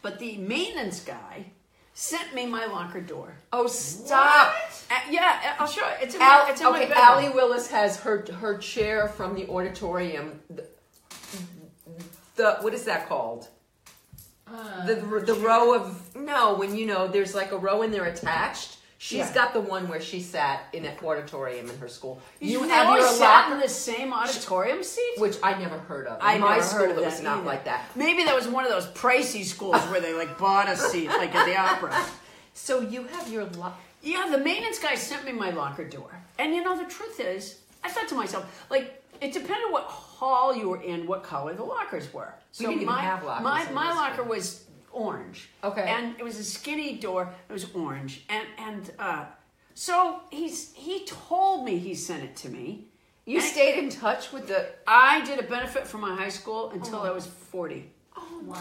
but the maintenance guy sent me my locker door. Oh, stop. Uh, yeah, I'll show you. It's in, Al, my, it's in my okay. Allee Willis has her her chair from the auditorium. The, the what is that called? Uh, The the row of no, when you know there's like a row and they're attached. She's Yeah. got the one where she sat in an auditorium in her school. You, You have your sat in the same auditorium seat. which I never heard of. In I my never school, heard of it that was not either. like that. Maybe that was one of those pricey schools where they like bought a seat, like at the opera. So you have your locker. Yeah, the maintenance guy sent me my locker door, and you know the truth is, I thought to myself, like it depended what hall you were in, what color the lockers were. So didn't even my have lockers my in my this locker one. was orange. Okay. and it was a skinny door. It was orange, and and uh, so he's he told me he sent it to me. You And- stayed in touch with the. I did a benefit for my high school until Oh. I was forty. Oh, wow.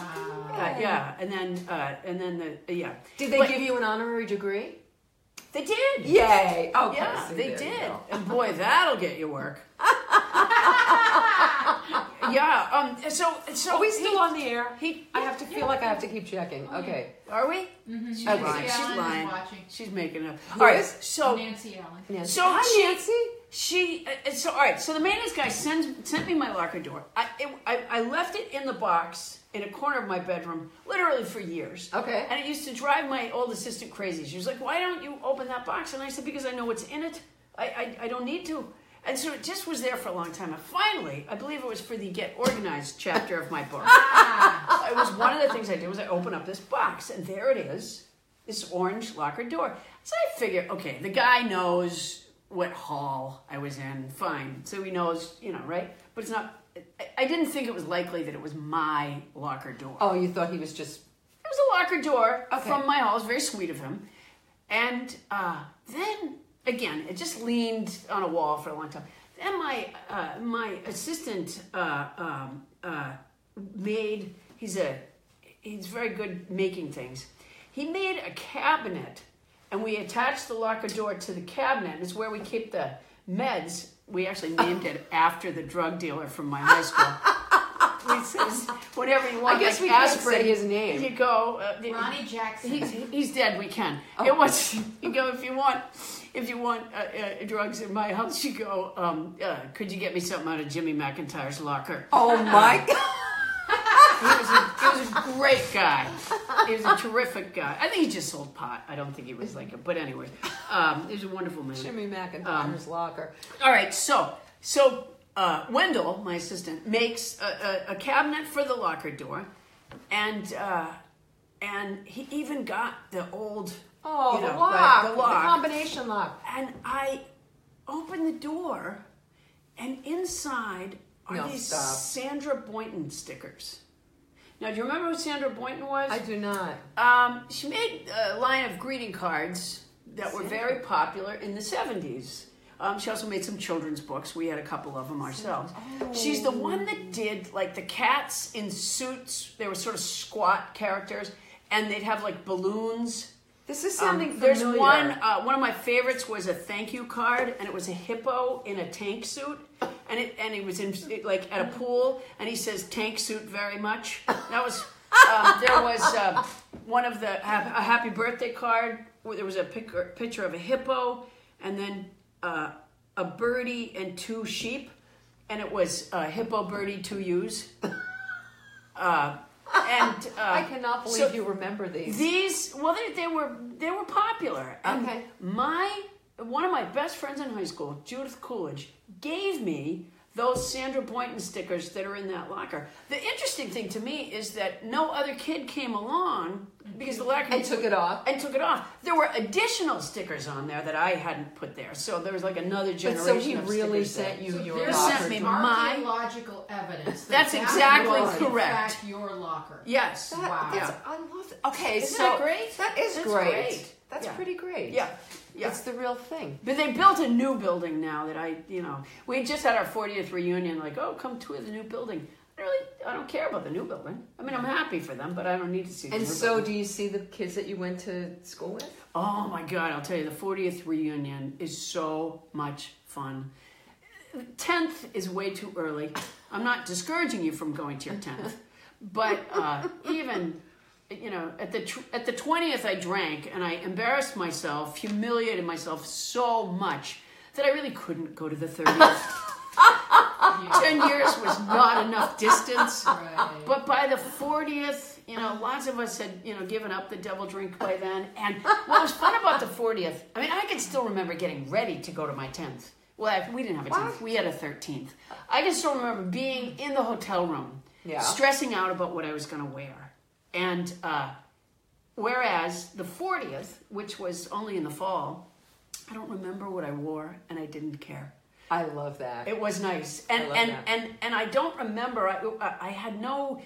Uh, yeah, and then uh, and then the yeah. Did they But give you an honorary degree? They did. Yay! Okay, Yeah, see, they there did. go. And boy, that'll get you work. yeah. Um. So so Are we still he- on the air? He. I have to feel like I have to keep checking. Okay. Are we? Mm-hmm. She's Okay. lying. She's lying. She's making up. Who All right. is? So Nancy Allen. Nancy. So Hi, she- Nancy. she. Uh, so all right. So the maintenance guy sends sent me my locker door. I, it, I I left it in the box in a corner of my bedroom, literally for years. Okay. And it used to drive my old assistant crazy. She was like, "Why don't you open that box?" And I said, "Because I know what's in it. I I, I don't need to." And so it just was there for a long time. And finally, I believe it was for the Get Organized chapter of my book. Ah, it was one of the things I did was I open up this box, and there it is, this orange locker door. So I figure, okay, the guy knows what hall I was in. Fine, so he knows, you know, right? But it's not. I, didn't think it was likely that it was my locker door. Oh, you thought he was just. It was a locker door Okay. from my hall. It was very sweet of him. And uh, then again, it just leaned on a wall for a long time. Then my uh, my assistant uh, um, uh, made. He's a he's very good making things. He made a cabinet, and we attached the locker door to the cabinet. It's where we keep the meds. We actually named it after the drug dealer from my high school. We says, whenever you want, I guess like we can't aspirin, say his name. You go. Uh, the- Ronnie Jackson. He's, he's dead. We can. Oh. It was. You go if you want. If you want uh, uh, drugs in my house, you go. Um, uh, could you get me something out of Jimmy McIntyre's locker? Oh my God. He was a, he was a great guy. He was a terrific guy. I think he just sold pot. I don't think he was like a. But anyway, um, he was a wonderful man. Jimmy McIntyre's locker. All right, so so uh, Wendell, my assistant, makes a, a, a cabinet for the locker door, and uh, and he even got the old Oh, you know, the lock. the The lock. combination lock. and I open the door, and inside are No, these stop. Sandra Boynton stickers. Now, do you remember who Sandra Boynton was? I do not. Um, she made a line of greeting cards that were very popular in the 70s. Um, she also made some children's books. We had a couple of them ourselves. She's the one that did like the cats in suits. They were sort of squat characters, and they'd have like balloons. This is Um, there's familiar. one. Uh, one of my favorites was a thank you card, and it was a hippo in a tank suit, and it and he was in like at a pool, and he says "tank suit very much." That was. Um, there was uh, one of the a happy birthday card. Where there was a pic- picture of a hippo, and then uh, a birdie and two sheep, and it was uh, hippo birdie two U's. And uh, I cannot believe so- you remember these. these well they, they were they were popular and Okay. my one of my best friends in high school judith coolidge gave me those sandra boynton stickers that are in that locker the interesting thing to me is that no other kid came along because the locker And took it off. and took it off there were additional stickers on there that i hadn't put there so there was like another But generation so he of really stickers there. sent you So your there's locker. sent me my- logical evidence. That That's that exactly was, in correct. fact, your locker. yes That- Wow. that's- I love it. Okay, Isn't so that great? That is That's great. great. That's Yeah. pretty great. yeah yeah It's the real thing. But they built a new building now that I, you know, we just had our 40th reunion. Like, oh, come tour the new building. I really, I don't care about the new building. I mean, I'm happy for them, but I don't need to see. The And so, building. do you see the kids that you went to school with? oh my God, I'll tell you, the 40th reunion is so much fun. 10th is way too early. I'm not discouraging you from going to your 10th, but uh, even you know at the at the 20th I drank and I embarrassed myself, humiliated myself so much that I really couldn't go to the 30th. 10 years was not enough distance. Right. But by the 40th, you know, lots of us had, you know, given up the devil drink by then. And what was fun about the 40th, I mean, I can still remember getting ready to go to my 10th. Well, we didn't have a 10th, we had a 13th. I can still remember being in the hotel room, Yeah. stressing out about what I was going to wear. And uh, whereas the 40th, which was only in the fall, I don't remember what I wore and I didn't care. I love that. It was nice, and and, that. and and I don't remember. I, I I had no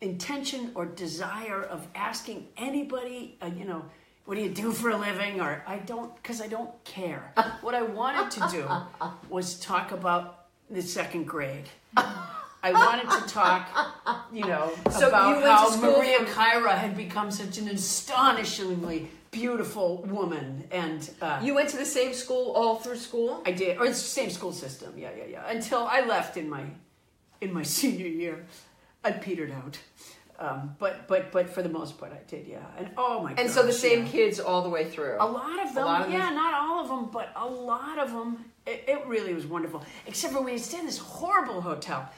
intention or desire of asking anybody. Uh, you know, what do you do for a living? Or I don't because I don't care. what I wanted to do was talk about the second grade. I wanted to talk, you know, So about you how Maria from- Kyra had become such an astonishingly beautiful woman, and uh, you went to the same school all through school? I did, or it's the same school system. Yeah, yeah, yeah. Until I left in my in my senior year, I petered out. Um, but but but for the most part, I did. Yeah, and oh my god. And so the same yeah. kids all the way through. A lot of them, lot of yeah, them- not all of them, but a lot of them. It, it really was wonderful. Except for we stayed in this horrible hotel.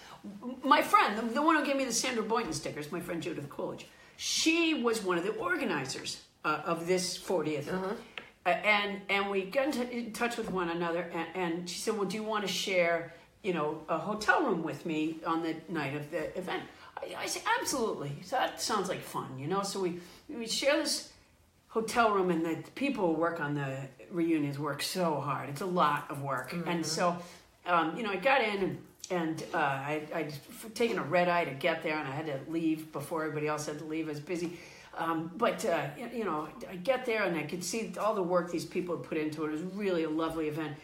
My friend, the, the one who gave me the Sandra Boynton stickers, my friend Judith Coolidge, she was one of the organizers uh, of this 40th. Uh-huh. Uh, and and we got in, t- in touch with one another, and, and she said, "Well, do you want to share, you know, a hotel room with me on the night of the event?" I, I said, "Absolutely." So that sounds like fun, you know. So we we share this hotel room, and the people who work on the reunions work so hard. It's a lot of work, and so um, you know, I got in and. And uh, I, I'd f- taken a red eye to get there, and I had to leave before everybody else had to leave. I was busy. Um, but, uh, you know, I get there and I could see all the work these people had put into it. It was really a lovely event.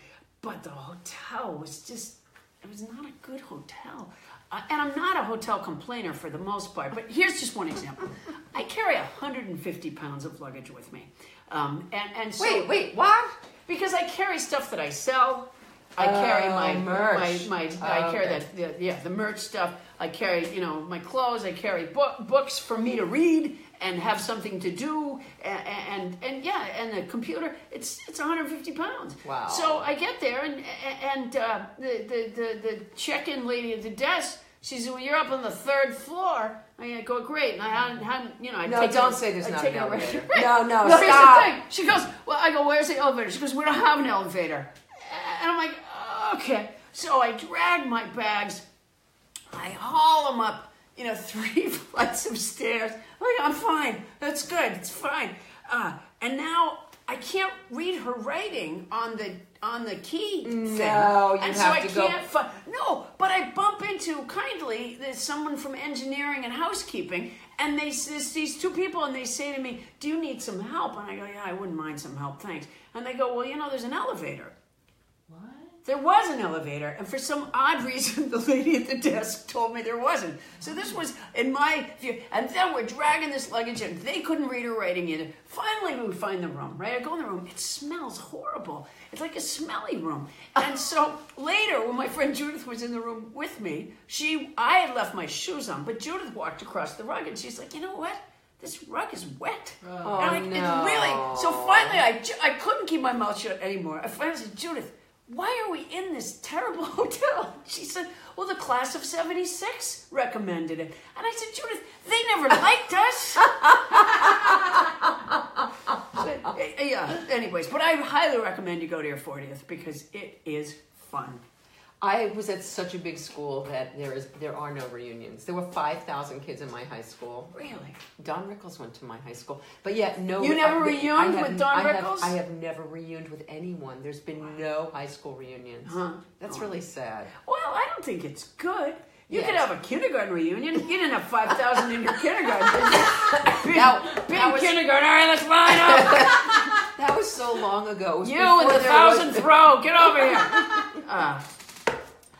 But the hotel was just, it was not a good hotel. Uh, and I'm not a hotel complainer for the most part, but here's just one example. I carry 150 pounds of luggage with me. Um, and, and so, wait, wait, what? because I carry stuff that I sell. I carry Oh, my merch. my my. Oh, I carry okay. that the, yeah the merch stuff. I carry you know my clothes. I carry book, books for me to read and have something to do. And, and and yeah, and the computer. It's it's 150 pounds. Wow. So I get there and and uh, the, the the the check-in lady at the desk. She said, "Well, you're up on the third floor." I go, "Great." And I hadn't, hadn't you know, I No, don't say there's I'd not an elevator. Right. No, no, stop. the thing. She goes, Well, I go, Where's the elevator? She goes, We don't have an elevator. And I'm like, Okay. So I drag my bags, I haul them up, you know, three flights of stairs. I'm like, I'm fine. That's good. It's fine. Uh, and now I can't read her writing on the on the key thing. No, you and so have I to go- can't fi- no, but I bump into kindly there's someone from engineering and housekeeping, and they there's these two people, and they say to me, "Do you need some help?" And I go, "Yeah, I wouldn't mind some help, thanks." And they go, "Well, you know, there's an elevator." There was an elevator, and for some odd reason, the lady at the desk told me there wasn't. So this was in my view. And then we're dragging this luggage, and they couldn't read her writing either. Finally, we find the room, right? I go in the room. It smells horrible. It's like a smelly room. And so later, when my friend Judith was in the room with me, she, I had left my shoes on, but Judith walked across the rug, and she's like, you know what? This rug is wet. Oh, and I, no. It's really. So finally, I, I couldn't keep my mouth shut anymore. I finally said, Judith, why are we in this terrible hotel? She said, well, the class of 76 recommended it. And I said, Judith, they never liked us. So, eh, yeah, anyways, but I highly recommend you go to your 40th because it is fun. I was at such a big school that there is there are no reunions. There were five thousand kids in my high school. Really? Don Rickles went to my high school, but yet no. You never I- reuned I have- with Don I have- Rickles? I have never reuned with anyone. There's been no high school reunions. Huh. That's Oh. really sad. Well, I don't think it's good. You could have a kindergarten reunion. You didn't have 5,000 in your kindergarten. did you? Big, That- big was- kindergarten. All right, let's line up. That was so long ago. You and the was- thousandth row. Get over here. Uh,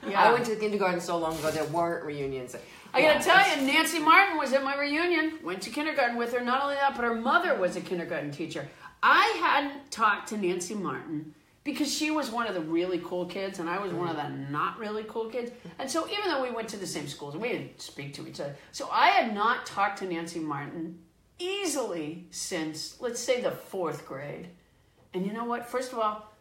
yeah. I went to kindergarten so long ago there weren't reunions. I Yeah, gotta tell you, Nancy Martin was at my reunion. Went to kindergarten with her. Not only that, but her mother was a kindergarten teacher. I hadn't talked to Nancy Martin because she was one of the really cool kids, and I was one of the not really cool kids. And so, even though we went to the same schools, we didn't speak to each other. So I had not talked to Nancy Martin easily since, let's say, the fourth grade. And you know what? First of all,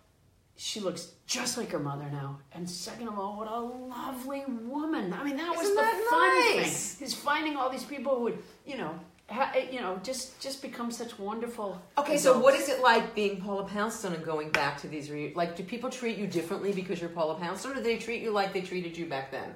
she looks just like her mother now. And second of all, what a lovely woman. I mean, that was Isn't the that fun nice? thing. Is finding all these people who would, you know, ha- eh, you know, just just become such wonderful. Okay, so what is it like being Paula Poundstone and going back to these reunions? Like, do people treat you differently because you're Paula Poundstone, or do they treat you like they treated you back then?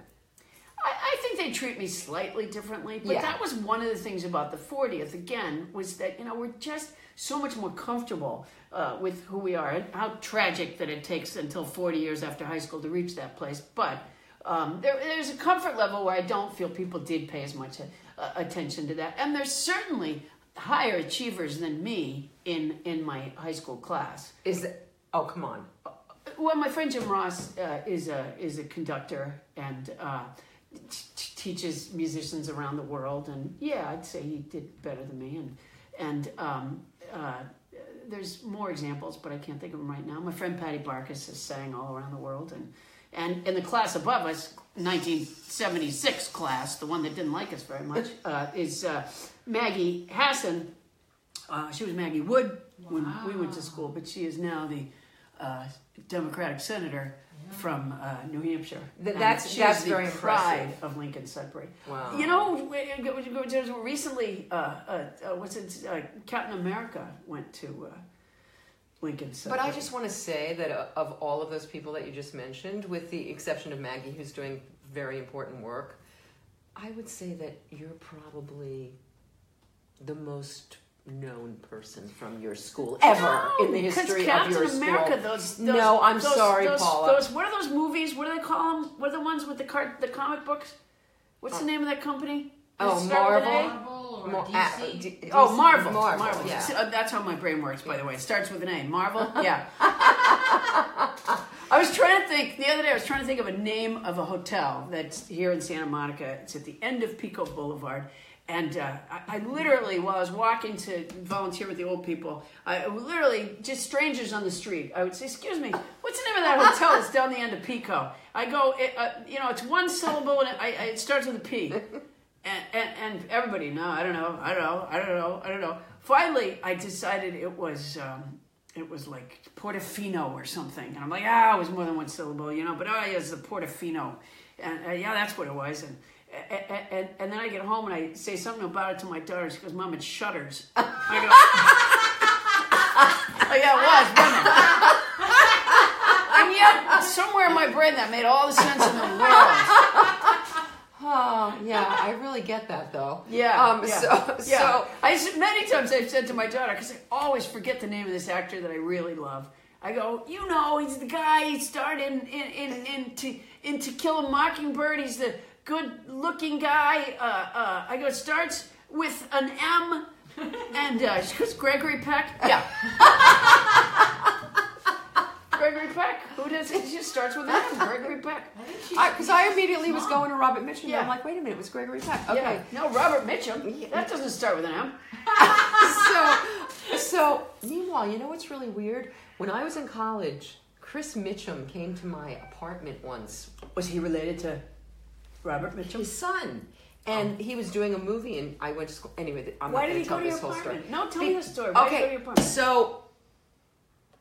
I, I think they treat me slightly differently, but Yeah. that was one of the things about the 40th, again, was that, you know, we're just so much more comfortable uh, with who we are. And how tragic that it takes until 40 years after high school to reach that place. But um, there, there's a comfort level where I don't feel people did pay as much uh, attention to that. And there's certainly higher achievers than me in, in my high school class. Is oh come on, Well, my friend Jim Ross uh, is a is a conductor and uh, teaches musicians around the world, and yeah, I'd say he did better than me. And and um, uh, there's more examples, but I can't think of them right now. My friend Patty Barkus has sang all around the world, and and in the class above us, 1976 class, the one that didn't like us very much, uh, is uh, Maggie Hassan. Uh, she was Maggie Wood when we went to school, but she is now the uh, Democratic senator from uh, New Hampshire. Th- that's- she that's is the very pride impressive. of Lincoln Sudbury. Wow. You know, there's recently, uh, uh, uh, what's it? Uh, Captain America went to uh, Lincoln Sudbury. But I just want to say that uh, of all of those people that you just mentioned, with the exception of Maggie, who's doing very important work, I would say that you're probably the most known person from your school ever in the history Captain of your school. Those, those, no, I'm those- sorry, those, Paula. Those, what are those movies? What do they call them? What are the ones with the cart, the comic books? What's the name of that company? Does Oh, it start with an Marvel? Marvel or DC? uh, D- Oh, DC Marvel. Marvel, yeah. See, uh, that's how my brain works, by the way. It starts with an A. Marvel? Yeah. I was trying to think, the other day, I was trying to think of a name of a hotel that's here in Santa Monica. It's at the end of Pico Boulevard. And uh, I, I literally, while I was walking to volunteer with the old people, I literally, just strangers on the street, I would say, Excuse me, what's the name of that hotel that's down the end of Pico? I go, it, uh, you know, it's one syllable and it, I, it starts with a P. And, and, and everybody, no, I don't know, I don't know, I don't know, I don't know. Finally, I decided it was um, it was like Portofino or something, and I'm like, ah, it was more than one syllable, you know. But oh, yeah, it's the Portofino, and uh, yeah, that's what it was. And, and and and then I get home and I say something about it to my daughter. She goes, "Mom, it Shutters." I go, oh yeah, it was. And yet, somewhere in my brain, that made all the sense in the world. Oh, yeah, I really get that though. Yeah. Um, yeah, so, yeah. so, I many times I've said to my daughter because I always forget the name of this actor that I really love. I go, you know, he's the guy he starred in in in, in to in To Kill a Mockingbird. He's the good-looking guy. Uh, uh, I go, it starts with an M, and uh, she goes, Gregory Peck. Yeah. Gregory Peck. Who does it? Just starts with an M. Gregory Peck. I Because I, immediately was going to Robert Mitchum. Yeah. And I'm like, wait a minute, it was Gregory Peck. Okay. Yeah. No, Robert Mitchum. That doesn't start with an M. so, so meanwhile, you know what's really weird? When I was in college, Chris Mitchum came to my apartment once. Was he related to Robert Mitchum? His son. And he was doing a movie, and I went to school. Anyway, I'm Why not did going he to go tell to your this whole story. apartment? No, tell me the story. Why did he go to okay, your apartment? so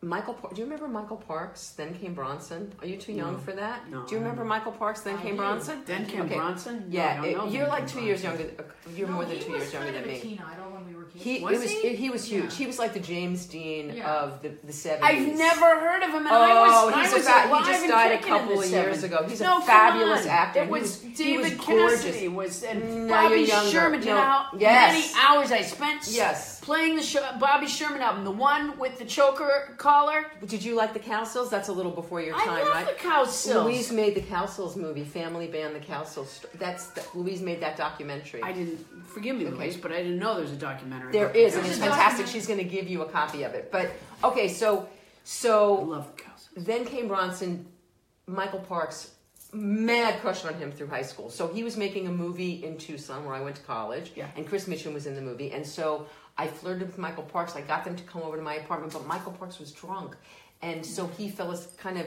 Michael, Par- do you remember Michael Parks? Then came Bronson. Are you too young for that? No, Do you I remember. Michael Parks? Then I came do. Bronson. Then came. Bronson? No, I Yeah, don't it- know you're then like came two years younger. uh, You're more than two years younger than me. when we were kids. He Was was he? he was huge. Yeah. He was like the James Dean Yeah. of the the seventies. I've never heard of him, and Oh, I was, he's I was a fa- alive he just died a couple of years 70s. ago. He's a no, come fabulous on. actor. It He was, was- he David was. Cassidy was and Now Bobby. Sherman. Do you No. know how Yes. many hours I spent Yes. playing the Sh- Bobby Sherman album, the one with the choker collar? Did you like the Cowsills? That's a little before your I time, love right? the Cowsills. Louise made the Cowsills movie, Family Band, the Cowsills. That's the, Louise made that documentary. I didn't forgive me, Louise, but I didn't know there was a documentary. There about is, and it's fantastic. She's going to give you a copy of it. But okay, so so I love the then came Bronson, Michael Parks, mad crush on him through high school. So he was making a movie in Tucson where I went to college, Yeah. and Chris Mitchum was in the movie. And so I flirted with Michael Parks. I got them to come over to my apartment, but Michael Parks was drunk, and so he fell as kind of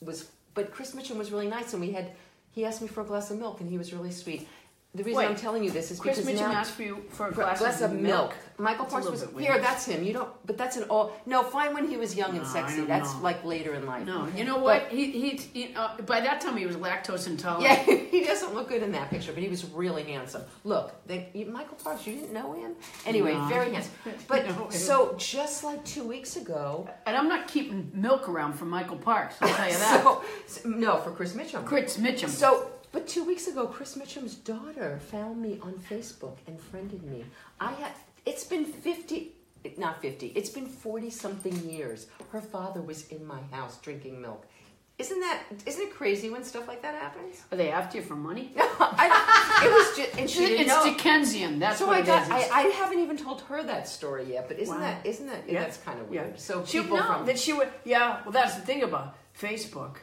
was. But Chris Mitchum was really nice, and we had. He asked me for a glass of milk, and he was really sweet. The reason Wait. I'm telling you this is Chris because Mitchum now, asked for you for a glass, glass of milk. Michael Parks was here. That's him. You don't. But that's an all. No, fine when he was young and No, I sexy. That's know. like later in life. No, you know what? he he, he uh, by that time he was lactose intolerant. Yeah, he doesn't look good in that picture, but he was really handsome. Look, they, you, Michael Parks, you didn't know him? Anyway, No. very handsome. But No. so just like two weeks ago, And I'm not keeping milk around for Michael Parks. I'll tell you that. so, so- no, for Chris Mitchum. Chris Mitchum. So, but two weeks ago, Chris Mitchum's daughter found me on Facebook and friended me. I had. It's been fifty, not fifty. It's been forty something years. Her father was in my house drinking milk. Isn't that? Isn't it crazy when stuff like that happens? Are they after you for money? I, it was just, and she didn't it's know. Dickensian. That's So what I it got. is. I, I, haven't even told her that story yet. But isn't Wow. that? Isn't that? Yeah. That's kind of Yeah. weird. So she people no, from that she would. Yeah, well, that's the thing about Facebook.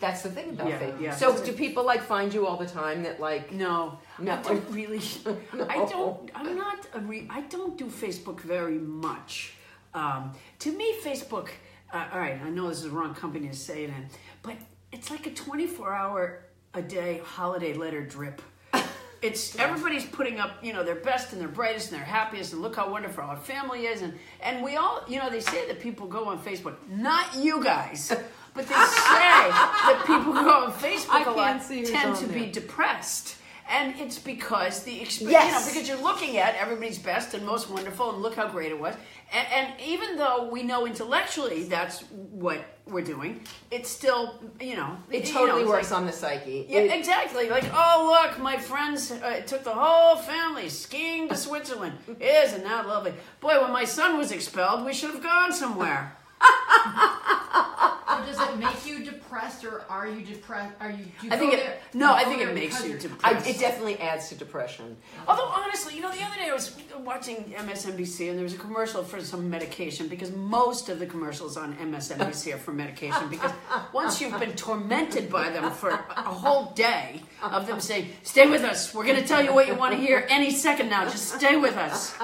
That's the thing about Yeah, fake. yeah. So do people like find you all the time that like? No, No. I don't really. I don't. I'm not a re, I don't do Facebook very much. Um, to me, Facebook. Uh, all right, I know this is the wrong company to say it in, but it's like a 24 hour a day holiday letter drip. It's everybody's putting up, you know, their best and their brightest and their happiest, and look how wonderful our family is, and and we all, you know, they say that people go on Facebook, not you guys, but they say that people who go on Facebook I a lot see tend on to be depressed. And it's because the experience, Yes. you know, because you're looking at everybody's best and most wonderful, and look how great it was. And, and even though we know intellectually that's what we're doing, it's still, you know, It you totally know, works like- on the psyche. yeah, It- exactly. Like, oh look, my friends uh, took the whole family skiing to Switzerland. Isn't that lovely? Boy, when my son was expelled, we should have gone somewhere. So does it make you depressed, or are you depressed? Are you? Do you I think it- there- no, I think it makes you depressed. I, it definitely adds to depression. Although honestly, you know, the other day I was watching MSNBC and there was a commercial for some medication because most of the commercials on MSNBC are for medication because once you've been tormented by them for a whole day of them saying, "Stay with us. We're going to tell you what you want to hear any second now. Just stay with us."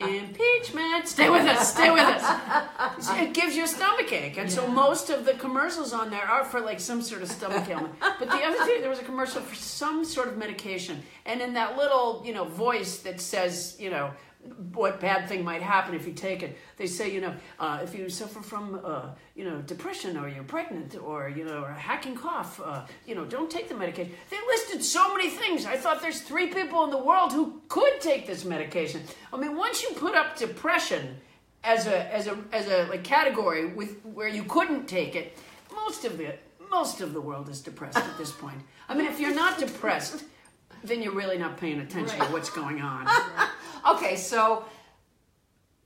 Impeachment. Stay with us. Stay with us. It gives you a stomach ache, and so most of the commercials on there are for like some sort of stomach ailment. But the other day there was a commercial for some sort of medication, and in that little you know voice that says you know what bad thing might happen if you take it. They say, you know, uh, if you suffer from, uh, you know, depression or you're pregnant or, you know, or a hacking cough, uh, you know, don't take the medication. They listed so many things. I thought there's three people in the world who could take this medication. I mean, once you put up depression as a, as a, as a like category with where you couldn't take it, most of the, most of the world is depressed at this point. I mean, if you're not depressed, then you're really not paying attention to what's going on. Okay, so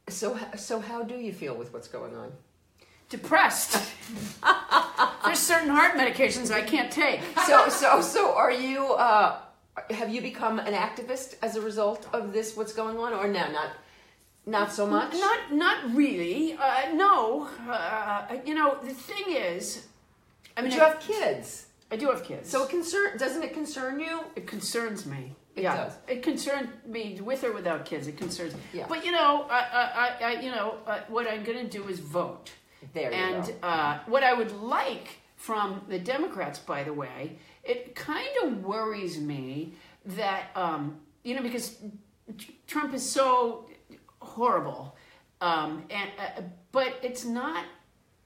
so so how do you feel with what's going on? depressed. There's certain heart medications I can't take. So so so are you? Uh, have you become an activist as a result of this? What's going on, or no? Not. Not so much. Not not really. Uh, no. Uh, you know the thing is, I mean, But you I, have kids, I do have kids, so it concern doesn't it concern you? it concerns me. It yeah, does. it concerns me with or without kids. It concerns. Yeah. But you know, I, I, I, you know, uh, what I'm going to do is vote. There you and go. uh, what I would like from the Democrats, by the way, it kind of worries me that um, you know because Trump is so horrible, um, and uh, but it's not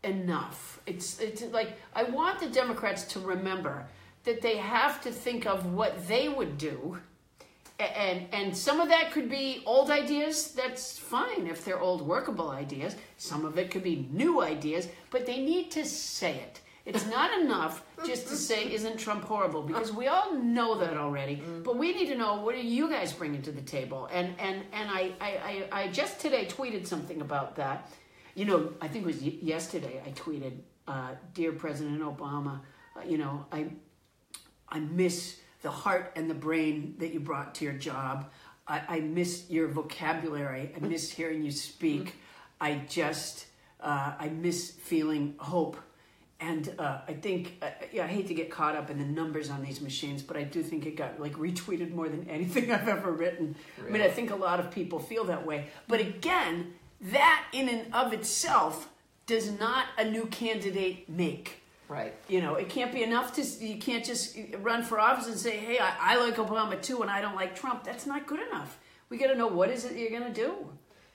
enough. It's it's like I want the Democrats to remember that they have to think of what they would do. And and some of that could be old ideas. That's fine if they're old workable ideas. Some of it could be new ideas but they need to say it it's not enough just to say isn't trump horrible because we all know that already but we need to know what are you guys bringing to the table and and and i i i, I just today tweeted something about that you know i think it was yesterday i tweeted uh, dear president obama uh, you know i I miss the heart and the brain that you brought to your job. I, I miss your vocabulary. I miss hearing you speak. I just, uh, I miss feeling hope. And uh, I think, uh, yeah, I hate to get caught up in the numbers on these machines, but I do think it got like retweeted more than anything I've ever written. I mean, I think a lot of people feel that way. But again, that in and of itself does not a new candidate make. Right. You know, it can't be enough to, you can't just run for office and say, hey, I, I like Obama too and I don't like Trump. That's not good enough. We got to know what is it you're going to do.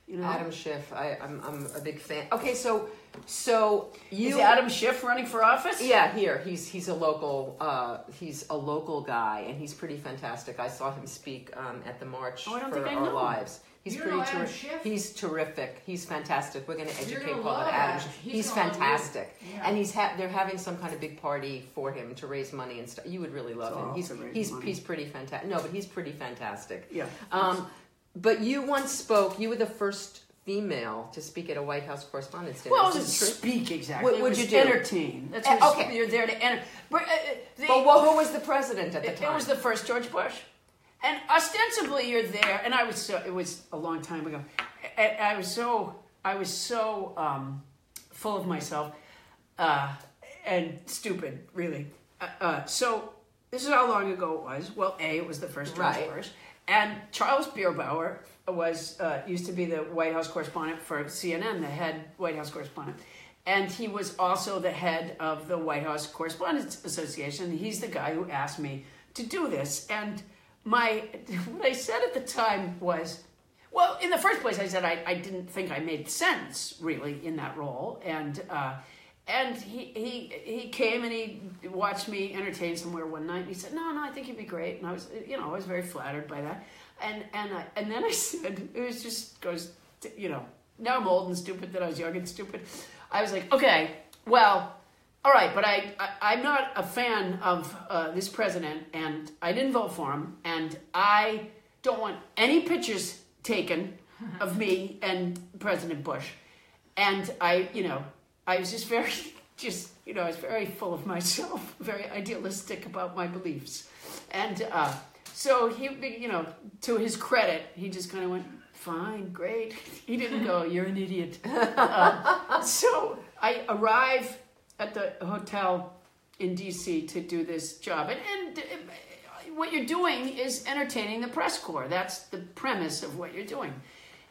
You know, Adam Schiff, I, I'm I'm a big fan. Okay, so so you is Adam Schiff running for office? Yeah, here he's he's a local uh, he's a local guy and he's pretty fantastic. I saw him speak um, at the March Oh, for Our know. Lives. He's You don't pretty know Adam terrific. Schiff? He's terrific. He's fantastic. We're going to educate Paul about Adam. Schiff. He's He's gonna love you. fantastic, Yeah. and he's ha- they're having some kind of big party for him to raise money and stuff. You would really love It's him. He's he's money. he's pretty fantastic. No, but he's pretty fantastic. Yeah. Um, but you once spoke. You were the first female to speak at a White House Correspondents' Dinner. Well, it speak exactly. What would you do? Entertain. That's Eh, what okay. you're there to enter. But, uh, the, But well, who was the president at the it, time? it was the first George Bush, and ostensibly you're there. And I was so. It was a long time ago. And I was so. I was so um, full of myself uh, and stupid, really. Uh, uh, so this is how long ago it was. Well, a it was the first George Right. Bush, and Charles Bierbauer was uh, used to be the White House correspondent for CNN, the head White House correspondent. And he was also the head of the White House Correspondents Association. He's the guy who asked me to do this. And my what I said at the time was, well, in the first place, I said I, I didn't think I made sense really in that role, and uh, and he, he he came and he watched me entertain somewhere one night. And he said, "No, no, I think you'd be great." And I was, you know, I was very flattered by that. And and I, and then I said, it was just goes, you know, now I'm old and stupid. That I was young and stupid. I was like, okay, well, all right, but I, I I'm not a fan of uh, this president, and I didn't vote for him, and I don't want any pictures taken of me and President Bush. And I, you know, I was just very, just, you know, I was very full of myself, very idealistic about my beliefs. And uh, so he, you know, to his credit, he just kind of went, fine, great. He didn't go, you're an idiot. Uh, so I arrive at the hotel in DC to do this job. And, and uh, what you're doing is entertaining the press corps. That's the premise of what you're doing.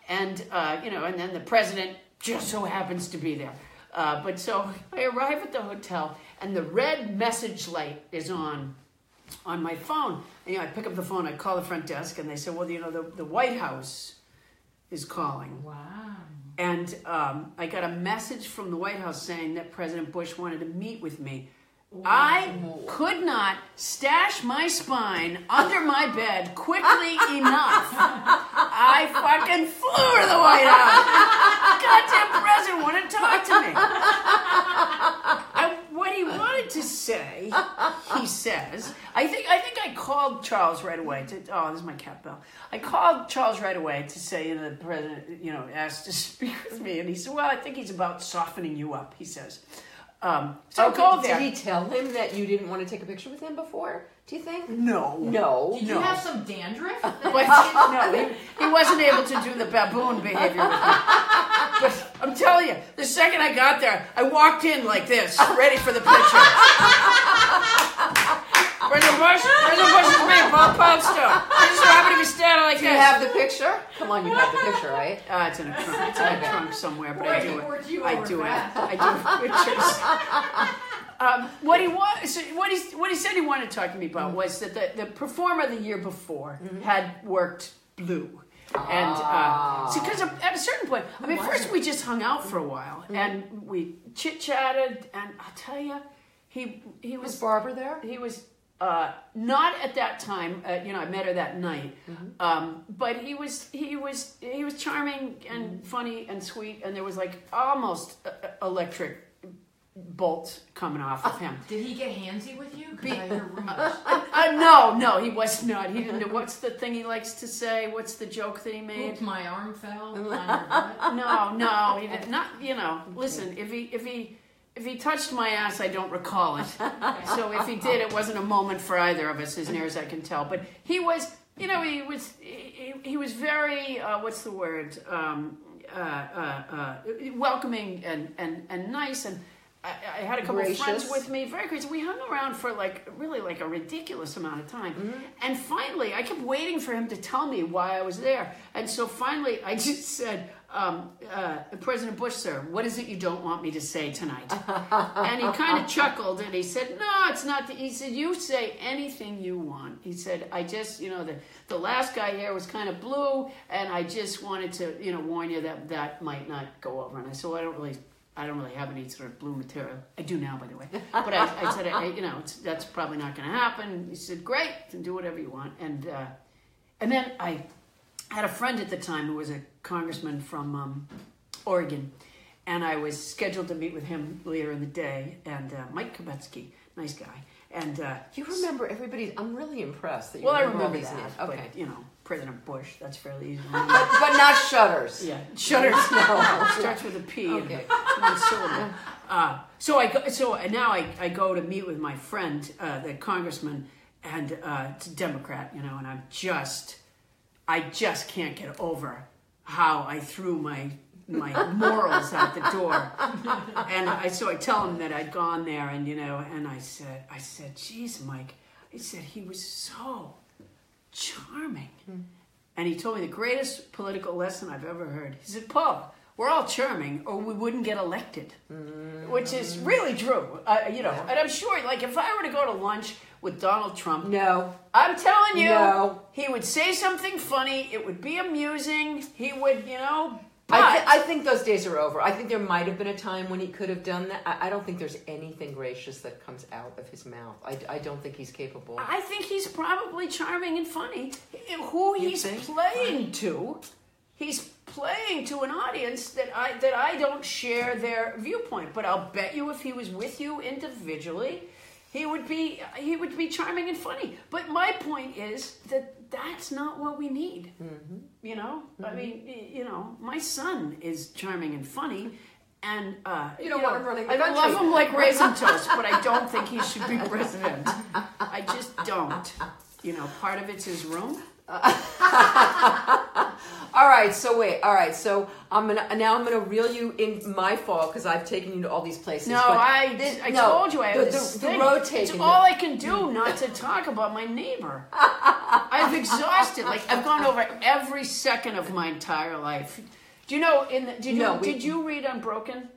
And, uh, you know, and then the president just so happens to be there. Uh, but so I arrive at the hotel and the red message light is on on my phone. And, you know, I pick up the phone, I call the front desk, and they say, well, you know, the, the White House is calling. Wow. And um, I got a message from the White House saying that President Bush wanted to meet with me. I could not stash my spine under my bed quickly enough. I fucking flew to the White House. Goddamn president wanted to talk to me. And what he wanted to say, he says, I think I think I called Charles right away to oh, this is my cat bell. I called Charles right away to say, you know, the president, you know, asked to speak with me, and he said, Well, I think he's about softening you up, he says. Um, so Okay, go there. Did he tell him that you didn't want to take a picture with him before? Do you think? No. No. Did you have some dandruff? But no, he, he wasn't able to do the baboon behavior with me. But I'm telling you, the second I got there, I walked in like this, ready for the picture. Where's the bush? Where's the bush is me, Bob Poundstone. I just so happen to be standing like Do you have the picture? Come on, you have the picture, right? Uh, it's in a trunk. It's in a trunk somewhere, but I do it. I do it. I do pictures. Um, what he was, what he what he said he wanted to talk to me about was that the, the performer the year before had worked blue, and uh, so because at a certain point, I mean, first we just hung out for a while and we chit chatted, and I'll tell you, he he Was was Barbara there? he was uh, not at that time. Uh, you know, I met her that night, um, but he was he was he was charming and funny and sweet, and there was like almost uh, uh, electric bolts coming off of him. Did he get handsy with you? Be- I heard rumors. Uh, no, no, he was not. He didn't. What's the thing he likes to say? What's the joke that he made? Oops, my arm fell on your butt. No, no, he did not. You know, listen. If he if he if he touched my ass, I don't recall it. So if he did, it wasn't a moment for either of us, as near as I can tell. But he was, you know, he was he, he was very uh, what's the word um, uh, uh, uh, welcoming and and and nice and. I, I had a couple of friends with me, very gracious. We hung around for like really like a ridiculous amount of time, and finally, I kept waiting for him to tell me why I was there. And so finally, I just said, um, uh, "President Bush, sir, what is it you don't want me to say tonight?" and he kind of chuckled and he said, "No, it's not." The, he said, "You say anything you want." He said, "I just, you know, the the last guy here was kind of blue, and I just wanted to, you know, warn you that that might not go over." And I said, well, "I don't really." I don't really have any sort of blue material. I do now, by the way. But I, I said, I, you know, it's, that's probably not going to happen. He said, great, then do whatever you want. And uh, and then I had a friend at the time who was a congressman from um, Oregon, and I was scheduled to meet with him later in the day. And uh, Mike Kopetski, nice guy. And uh, You remember everybody. I'm really impressed that you well, I remember all remember that. names. Okay. But, you know, President Bush, that's fairly easy. But, but not shutters. Yeah, shutters. No, starts with a P. Okay. one syllable. Uh, so I go, so now I, I go to meet with my friend, uh, the congressman, and uh, it's a Democrat, you know, and I'm just, I just can't get over how I threw my my morals out the door. And I so I tell him that I'd gone there, and you know, and I said, I said, geez, Mike, I said he was so charming. And he told me the greatest political lesson I've ever heard. He said, Paul, we're all charming or we wouldn't get elected. Which is really true. Uh, you know, and I'm sure, like, if I were to go to lunch with Donald Trump, No. I'm telling you, No. he would say something funny. It would be amusing. He would, you know, I, th- I think those days are over. I think there might have been a time when he could have done that. I, I don't think there's anything gracious that comes out of his mouth. I, I don't think he's capable. I think he's probably charming and funny. Who You he's playing to, he's playing to an audience that I that I don't share their viewpoint. But I'll bet you, if he was with you individually, he would be he would be charming and funny. But my point is that that's not what we need. You know, I mean, you know, my son is charming and funny. And uh, You don't want him running the I country. love him like raisin toast, but I don't think he should be president. I just don't. You know, part of it's his room. All right, so wait. All right, so I'm gonna now I'm gonna reel you in my fault because I've taken you to all these places. No, I, this- I no, told you I the, have the, this the thing. road It's all I can do not to talk about my neighbor. I've exhausted. Like I've gone over every second of my entire life. Do you know? In the, did you No, we- did you read Unbroken?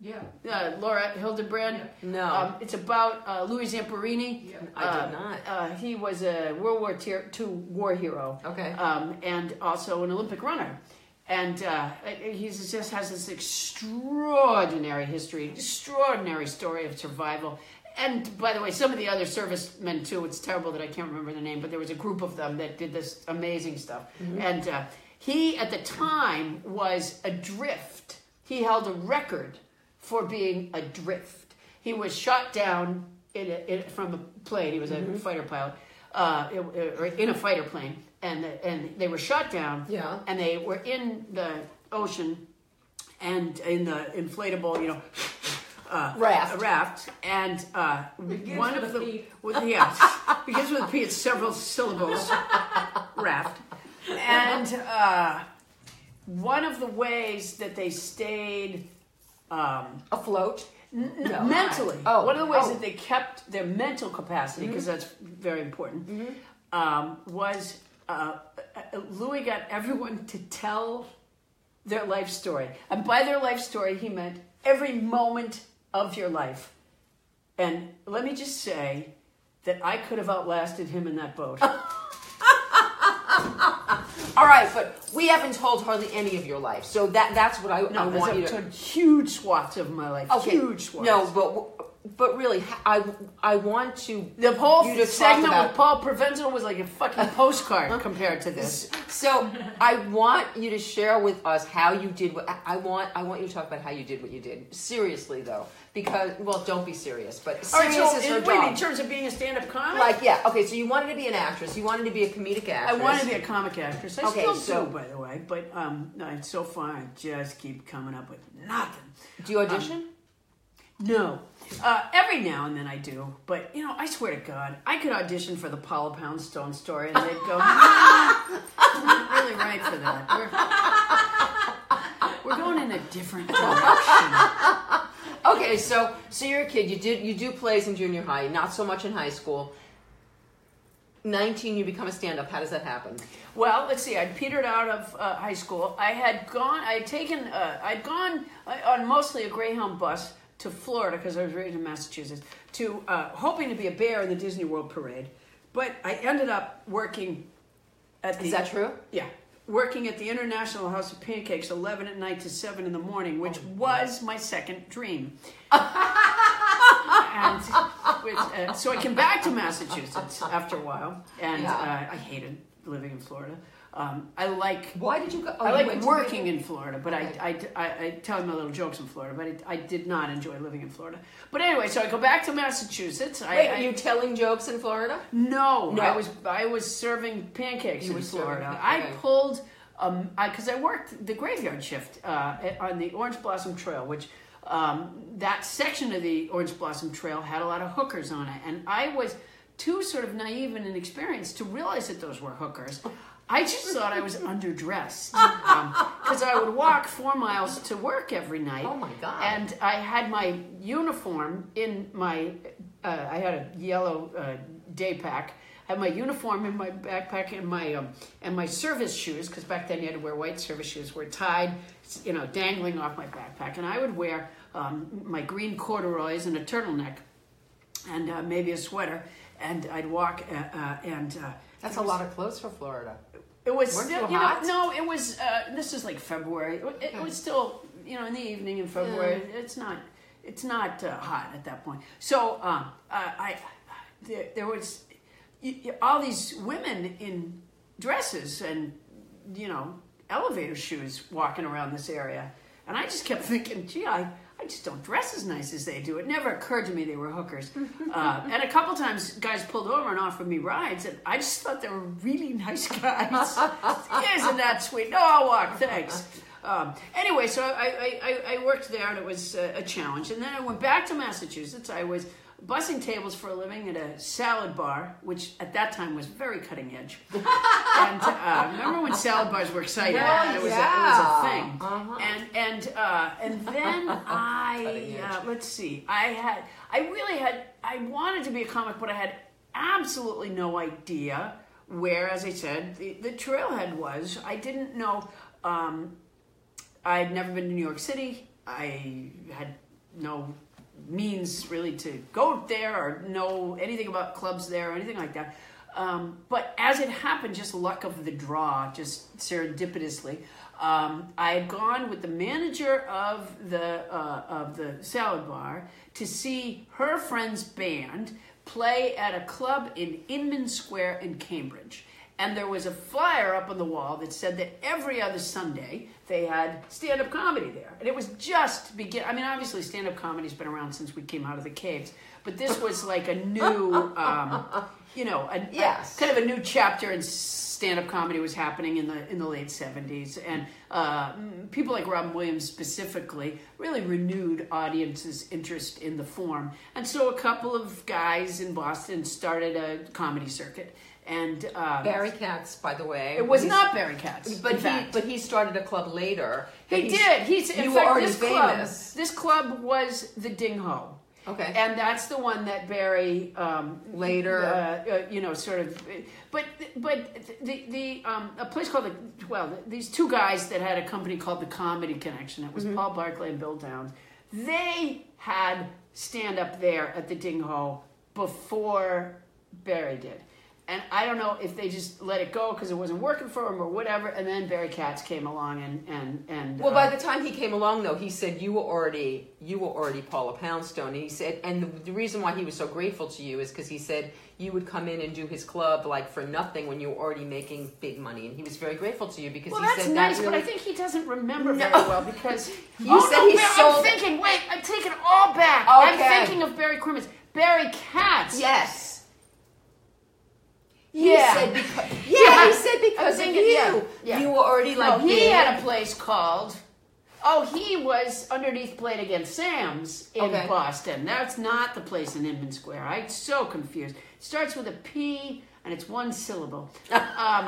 Yeah. Uh, Laura Hillenbrand. No. Um, it's about uh, Louis Zamperini. Yeah. I did Uh, not. Uh, he was a World War II war hero. Okay. Um, and also an Olympic runner. And uh, he just has this extraordinary history, extraordinary story of survival. And by the way, some of the other servicemen too. It's terrible that I can't remember the name, but there was a group of them that did this amazing stuff. And uh, he, at the time, was adrift. He held a record for being adrift. He was shot down in a, in, from a plane. He was a fighter pilot, uh, or in a fighter plane, and and they were shot down. Yeah. And they were in the ocean, and in the inflatable, you know, uh, Raft. raft, and uh, one of a the P. with yeah begins with a P. It's several syllables. raft, and uh, one of the ways that they stayed. Um, Afloat. N- No. mentally. Oh. One of the ways Oh. that they kept their mental capacity, because that's very important, um, was uh, uh, Louis got everyone to tell their life story. And by their life story, he meant every moment of your life. And let me just say that I could have outlasted him in that boat. All right, but we haven't told hardly any of your life, so that that's what I, I No, want you to. huge swaths of my life. Okay. Huge swaths. No, but but really, I I want to. The whole You to talk segment with Paul Provenza was like a fucking postcard compared to this. So I want you to share with us how you did what I want. I want you to talk about how you did what you did. Seriously, though, because well, don't be serious, but All right, serious so is in, her wait, in terms of being a stand-up comic, Like yeah, okay. So you wanted to be an actress. You wanted to be a comedic actress. I wanted to be a comic actress. I Okay, still so- do, by the way. But um, no, so far I just keep coming up with nothing. Do you audition? No, uh, every now and then I do. But you know, I swear to God, I could audition for the Paula Poundstone story, and they'd go, "Nah, "You're not really right for that. We're, we're going in a different direction." Okay, so so you're a kid. You did you do plays in junior high, not so much in high school. Nineteen, you become a stand-up. How does that happen? Well, let's see. I'd petered out of uh, high school. I had gone. I had taken. Uh, I'd gone uh, on mostly a Greyhound bus to Florida because I was raised in Massachusetts. To uh, hoping to be a bear in the Disney World parade, but I ended up working at the. Is that true? Yeah, working at the International House of Pancakes, eleven at night to seven in the morning, which Oh, was my second dream. and which, uh, so I came back to Massachusetts after a while, and Yeah. uh, I hated living in Florida. Um, I like Why did you go? Oh, I like working in Florida, but. I, I, I, I tell my little jokes in Florida, but I, I did not enjoy living in Florida. But anyway, so I go back to Massachusetts. Wait, I, are you telling jokes in Florida? no, No. I was I was serving pancakes You in were serving Florida. I okay. pulled um because I, worked the graveyard shift uh, on the Orange Blossom Trail, which um, that section of the Orange Blossom Trail had a lot of hookers on it, and I was too sort of naive and inexperienced to realize that those were hookers. I just thought I was underdressed because I would walk four miles to work every night. Oh my God. And I had my uniform in my, uh, I had a yellow uh, day pack. I had my uniform in my backpack and my um, and my service shoes because back then you had to wear white service shoes were tied, you know, dangling off my backpack, and I would wear um, my green corduroys and a turtleneck, and uh, maybe a sweater, and I'd walk uh, uh, and. Uh, That's a lot of clothes for Florida. It was Weren't still, you you know, no, it was. Uh, this is like February. It, it was still, you know, in the evening in February. It's not. It's not uh, hot at that point. So um, uh, I, there, there was y- y- all these women in dresses and you know elevator shoes walking around this area, and I just kept thinking, gee, I. I just don't dress as nice as they do. It never occurred to me they were hookers. Uh, and a couple times, guys pulled over and offered me rides, and I just thought they were really nice guys. Isn't that sweet? No, I'll walk. Thanks. Um, anyway, so I, I, I, worked there, and it was uh, a challenge. And then I went back to Massachusetts. I was bussing tables for a living at a salad bar, which at that time was very cutting edge. and uh, remember when salad bars were exciting? Yeah, it was yeah. a, it was a thing. Uh-huh. And and uh, and then I uh, let's see. I had I really had I wanted to be a comic, but I had absolutely no idea where, as I said, the, the trailhead was. I didn't know. Um, I'd never been to New York City. I had no means really to go there or know anything about clubs there or anything like that. Um, but as it happened, just luck of the draw, just serendipitously, um, I had gone with the manager of the uh, of the salad bar to see her friend's band play at a club in Inman Square in Cambridge. And there was a flyer up on the wall that said that every other Sunday they had stand up comedy there. And it was just begin. I mean, obviously, stand up comedy's been around since we came out of the caves, but this was like a new. Um, you know, a, a- kind of a new chapter in stand-up comedy was happening in the in the late '70s, and uh, people like Robin Williams specifically really renewed audiences' interest in the form. And so, a couple of guys in Boston started a comedy circuit, and uh, Barry Katz, by the way. it was not Barry Katz, But he, fact. but he started a club later. He He's- did. He's in you fact this club. This club was the Ding Ho. Okay. And that's the one that Barry um, Later. uh, uh, you know, sort of. But but the the um, a place called the well, these two guys that had a company called the Comedy Connection. It was Mm-hmm. Paul Barclay and Bill Downs. They had stand up there at the Ding Ho before Barry did. And I don't know if they just let it go because it wasn't working for him or whatever. And then Barry Katz came along and and and Well, uh, by the time he came along, though, he said you were already you were already Paula Poundstone, and he said, and the, the reason why he was so grateful to you is because he said you would come in and do his club like for nothing when you were already making big money, and he was very grateful to you because Well, he that's said nice, that but I think he doesn't remember No. very well because You oh, said no, he sold- I'm thinking. Wait, I'm taking it all back. Okay. I'm thinking of Barry Crimmins. Barry Katz. yes. He Yeah. said because, yeah, Yeah. he said because of thinking- you. yeah, yeah. You were already No, he had a place called. Oh, he was underneath Played Against Sam's in Okay. Boston. That's not the place in Inman Square. I'm so confused. It starts with a P and it's one syllable. Um,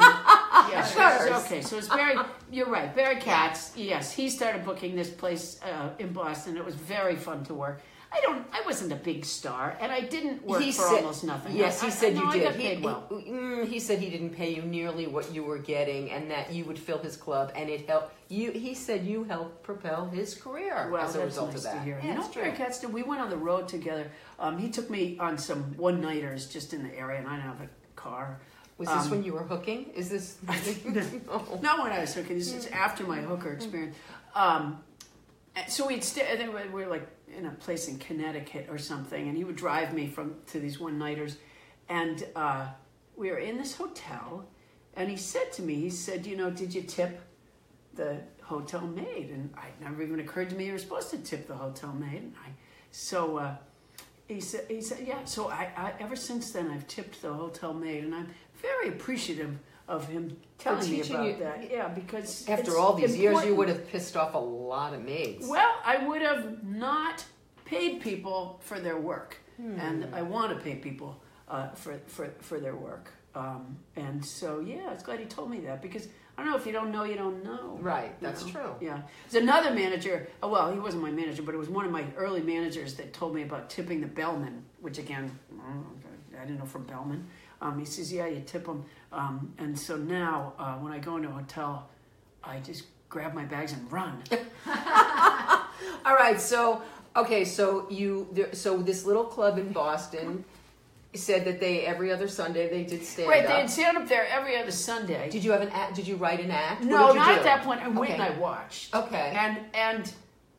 yeah, okay, so it's Barry. You're right, Barry Katz. Yes, he started booking this place uh, in Boston. It was very fun to work. I don't. I wasn't a big star, and I didn't work he for said, almost nothing. Yes, I- he said I you I did. he, well. he- mm, he said he didn't pay you nearly what you were getting, and that you would fill his club, and it helped you. He said you helped propel his career Well, as a result nice of that. to hear. Yeah, you know, Barry true. Katz did. We went on the road together. Um, he took me on some one nighters just in the area, and I didn't have a car. Was this Um, when you were hooking? Is this? oh. Not when I was hooking. This is after my hooker experience. Um, so we'd stay. I think we were like in a place in Connecticut or something, and he would drive me from to these one nighters, and uh, we were in this hotel, and he said to me, he said, you know, did you tip the hotel maid? And it never even occurred to me you were supposed to tip the hotel maid. And I, so. Uh, he said, he said, yeah. So I, I, ever since then, I've tipped the hotel maid, and I'm very appreciative of him telling me about you- that. Yeah, because After all these years, you would have pissed off a lot of maids. Well, I would have not paid people for their work, Hmm. and I want to pay people uh, for, for for their work. Um, and so, yeah, I was glad he told me that because I don't know if you don't know, you don't know. Right, you that's know? true. Yeah, there's another manager. Oh, well, he wasn't my manager, but it was one of my early managers that told me about tipping the bellman, which again, I didn't know from Bellman. Um, he says, yeah, you tip them. Um, and so now, uh, when I go into a hotel, I just grab my bags and run. All right, so okay, so you there, so this little club in Boston said that they every other Sunday they did stand right, up. Right, they'd stand up there every other Sunday. Did you have an act? Did you write an act? No, not do? at that point. I went and I watched. Okay. And and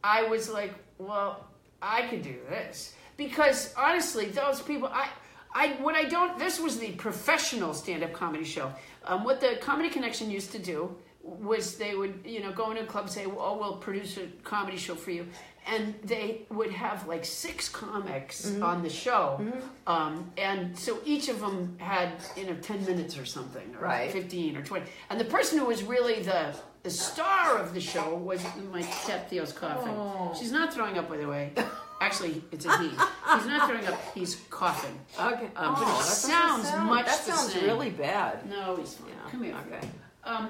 I was like, well, I could do this because honestly, those people, I. I, what I don't, this was the professional stand-up comedy show. Um, what the Comedy Connection used to do was they would, you know, go into a club and say, oh, we'll produce a comedy show for you. And they would have like six comics Mm-hmm. on the show. Um, and so each of them had, you know, 10 minutes or something, or Right. 15 or 20. And the person who was really the the star of the show was my cat Theo's coughing. Oh. She's not throwing up, by the way. Actually, it's a he. He's not throwing up. He's coughing. Okay. Um, but it sounds sound- much That sounds really bad. No, he's fine. Yeah, Come here. okay. Um,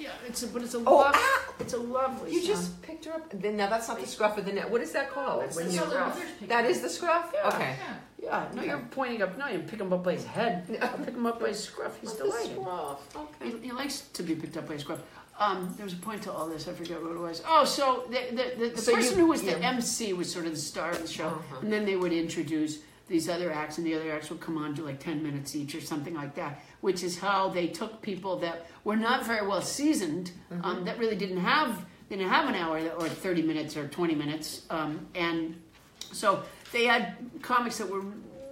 yeah, it's a, but it's a Oh, lov- ah! it's a lovely. You sound. just picked her up. Then now that's not the scruff of the neck. What is that called? That's When the you- that is the scruff. Yeah. Okay. Yeah. Yeah, no, you're pointing up. No, you pick him up by his head. I'll pick him up by his scruff. He's The delighted. scruff. Okay. He, he likes to be picked up by his scruff. Um, there was a point to all this. I forget what it was. Oh, so the the, the, the So person you- who was the yeah. MC was sort of the star of the show, Uh-huh. and then they would introduce these other acts, and the other acts would come on to like ten minutes each or something like that. Which is how they took people that were not very well seasoned, Mm-hmm. um, that really didn't have didn't have an hour or thirty minutes or twenty minutes, um, and so they had comics that were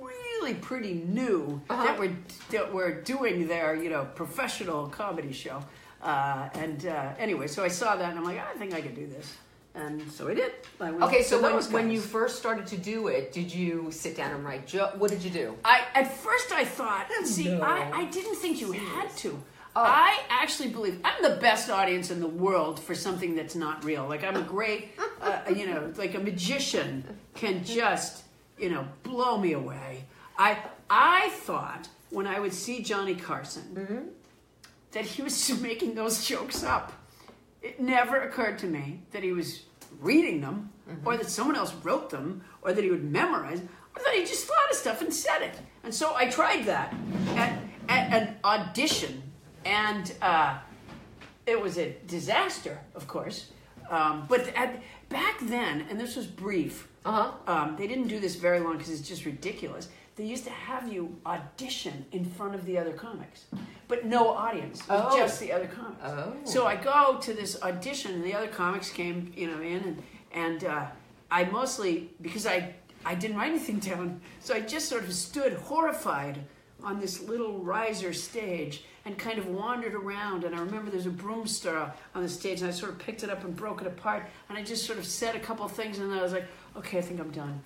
really pretty new Uh-huh. that were that were doing their you know professional comedy show. Uh, and uh, anyway, so I saw that and I'm like, I think I could do this. And so I did. I went Okay, to so when, those when you first started to do it, did you sit down and write jo- What did you do? I at first I thought, see, No. I, I didn't think you had to. Oh. I actually believe I'm the best audience in the world for something that's not real. Like I'm a great, uh, you know, like a magician can just, you know, blow me away. I I thought when I would see Johnny Carson that he was just making those jokes up. It never occurred to me that he was reading them, or that someone else wrote them, or that he would memorize, or that he just thought of stuff and said it. And so I tried that at, at an audition, and uh, it was a disaster, of course. Um, but at, back then, and this was brief, Uh-huh. um, they didn't do this very long because it's just ridiculous. They used to have you audition in front of the other comics, but no audience, it was Oh. just the other comics. Oh. So I go to this audition, and the other comics came, you know, in, and and uh, I mostly because I I didn't write anything down, so I just sort of stood horrified on this little riser stage and kind of wandered around. And I remember there's a broom star on the stage, and I sort of picked it up and broke it apart, and I just sort of said a couple of things, and then I was like, okay, I think I'm done.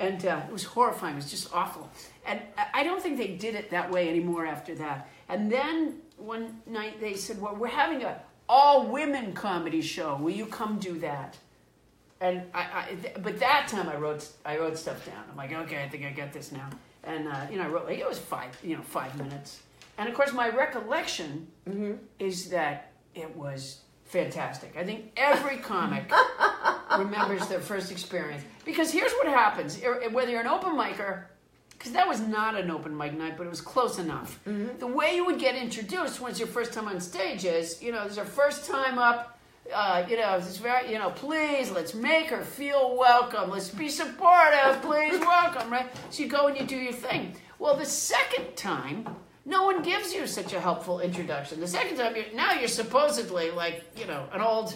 And uh, it was horrifying. It was just awful. And I- don't think they did it that way anymore after that. And then one night they said, "Well, we're having a all women comedy show. Will you come do that?" And I, I th- but that time I wrote I wrote stuff down. I'm like, okay, I think I get this now. And uh, you know, I wrote like it was five, you know, five minutes. And of course, my recollection is that it was fantastic. I think every comic remembers their first experience because here's what happens: Er- whether you're an open micer, because that was not an open mic night, but it was close enough. The way you would get introduced when it's your first time on stage is, you know, this is our first time up. Uh, you know, it's very, you know, please, let's make her feel welcome. Let's be supportive. Please, welcome, right? So you go and you do your thing. Well, the second time, no one gives you such a helpful introduction. The second time, you're, now you're supposedly like, you know, an old.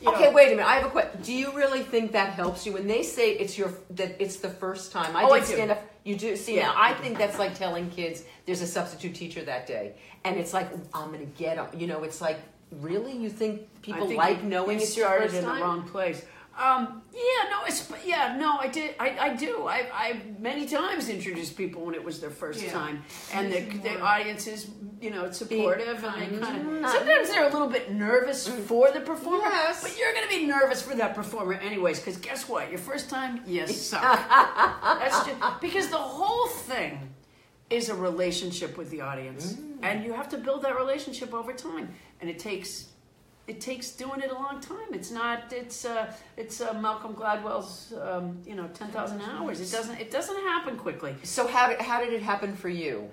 You Okay, know, wait a minute. I have a question. Do you really think that helps you when they say it's your that it's the first time? I Oh, I did do. stand up. You do see Yeah, now. I I think that's like telling kids there's a substitute teacher that day, and it's like I'm gonna get 'em. You know, it's like really you think people think like you- knowing you it's your started first in time? the wrong place. Um, yeah, no, it's yeah, no, I did, I, I do. I, I many times introduced people when it was their first Yeah. time, and the, the audience is, you know, supportive, and they kind Mhm. of sometimes they're a little bit nervous for the performer, Yes. but you're going to be nervous for that performer anyways, because guess what? Your first time, you suck. That's just because the whole thing is a relationship with the audience, Mm. and you have to build that relationship over time, and it takes it takes doing it a long time. It's not. It's uh, it's uh, Malcolm Gladwell's um, you know ten thousand hours. It doesn't. It doesn't happen quickly. So how did, how did it happen for you?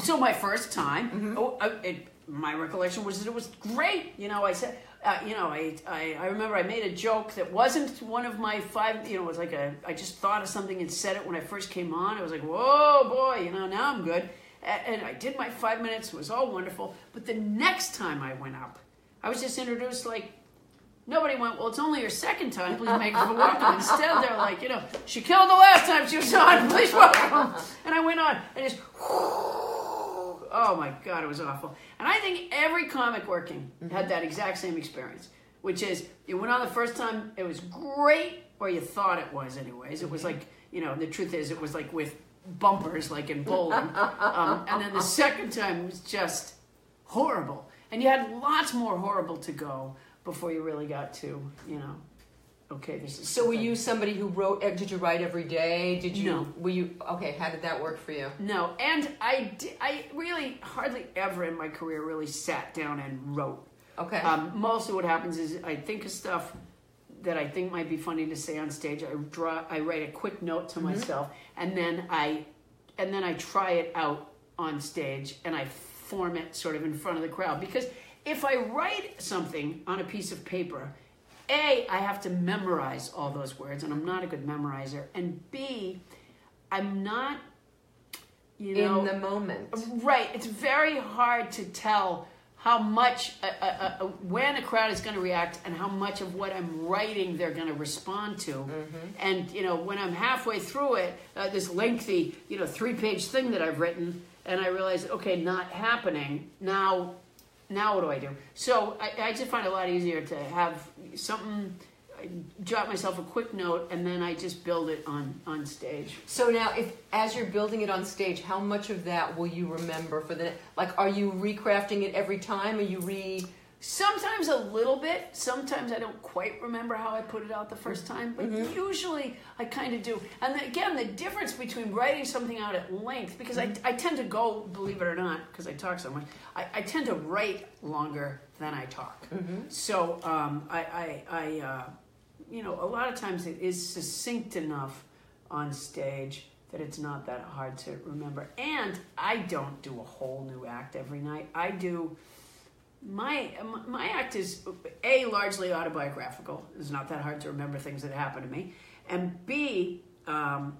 So my first time, Mm-hmm. oh, uh, it, my recollection was that it was great. You know, I said, uh, you know, I, I I remember I made a joke that wasn't one of my five. You know, it was like a. I just thought of something and said it when I first came on. I was like, whoa, boy, you know, now I'm good. And I did my five minutes. It was all wonderful. But the next time I went up, I was just introduced like. Nobody went, well, it's only your second time. Please make her welcome. Instead, they're like, you know, she killed the last time she was on. Please welcome. And I went on and just, oh my God, it was awful. And I think every comic working had that exact same experience, which is you went on the first time, it was great, or you thought it was, anyways. It was like, you know, the truth is, it was like with bumpers, like in bowling. Um, and then the second time was just horrible. And you had lots more horrible to go before you really got to, you know, okay, this is. So were you somebody who wrote? Did you write every day? Did you? No. Were you okay? How did that work for you? No, and I, I really hardly ever in my career really sat down and wrote. Okay. Um, mostly what happens is I think of stuff that I think might be funny to say on stage. I draw, I write a quick note to myself, and then I, and then I try it out on stage, and I form it sort of in front of the crowd. Because if I write something on a piece of paper, a I have to memorize all those words, and I'm not a good memorizer, and b I'm not, you know, In the moment. Right. It's very hard to tell how much, uh, uh, uh, when a crowd is going to react and how much of what I'm writing they're going to respond to. And, you know, when I'm halfway through it, uh, this lengthy, you know, three page thing that I've written, and I realize, okay, not happening, now now what do I do? So I, I just find it a lot easier to have something. I jot myself a quick note, and then I just build it on on stage. So now, if as you're building it on stage, how much of that will you remember for the like? Are you recrafting it every time? Are you re? Sometimes a little bit. Sometimes I don't quite remember how I put it out the first Mm-hmm. time, but usually I kind of do. And again, the difference between writing something out at length, because Mm-hmm. I, I tend to go, believe it or not, because I talk so much, I, I tend to write longer than I talk. Mm-hmm. So um, I, I, I uh, you know, a lot of times it is succinct enough on stage that it's not that hard to remember. And I don't do a whole new act every night. I do my my act is a largely autobiographical. It's not that hard to remember things that happened to me, and b um,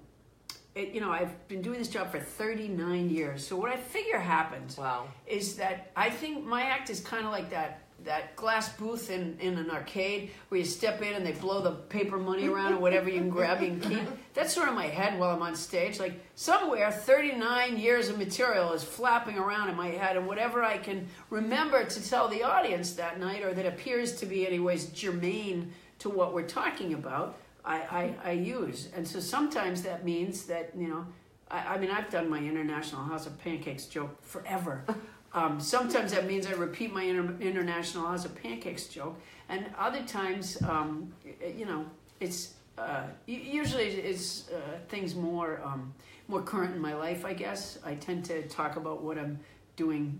it, you know I've been doing this job for 39 years. So what I figure happens Wow. is that I think my act is kind of like that that glass booth in, in an arcade where you step in and they blow the paper money around or whatever you can grab you can keep. That's sort of my head while I'm on stage. Like somewhere 39 years of material is flapping around in my head and whatever I can remember to tell the audience that night or that appears to be anyways germane to what we're talking about, I, I, I use. And so sometimes that means that, you know, I, I mean, I've done my International House of Pancakes joke forever. Um, sometimes that means I repeat my inter- International as a Pancakes joke, and other times, um, you know, it's uh, usually it's uh, things more um, more current in my life. I guess I tend to talk about what I'm doing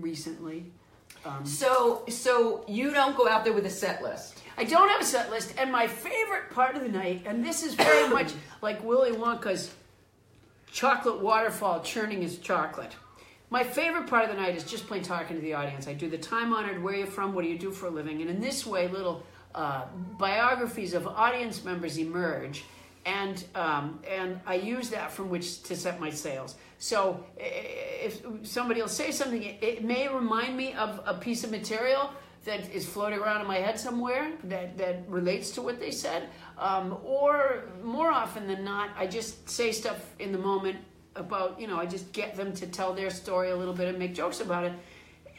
recently. Um, So, so you don't go out there with a set list. I don't have a set list, and my favorite part of the night, and this is very much like Willy Wonka's chocolate waterfall churning his chocolate. My favorite part of the night is just plain talking to the audience. I do the time honored where are you're from, what do you do for a living, and in this way, little uh, biographies of audience members emerge, and um, and I use that from which to set my sails. So if somebody will say something, it, it may remind me of a piece of material that is floating around in my head somewhere that, that relates to what they said. Um, or more often than not, I just say stuff in the moment about, you know, I just get them to tell their story a little bit and make jokes about it.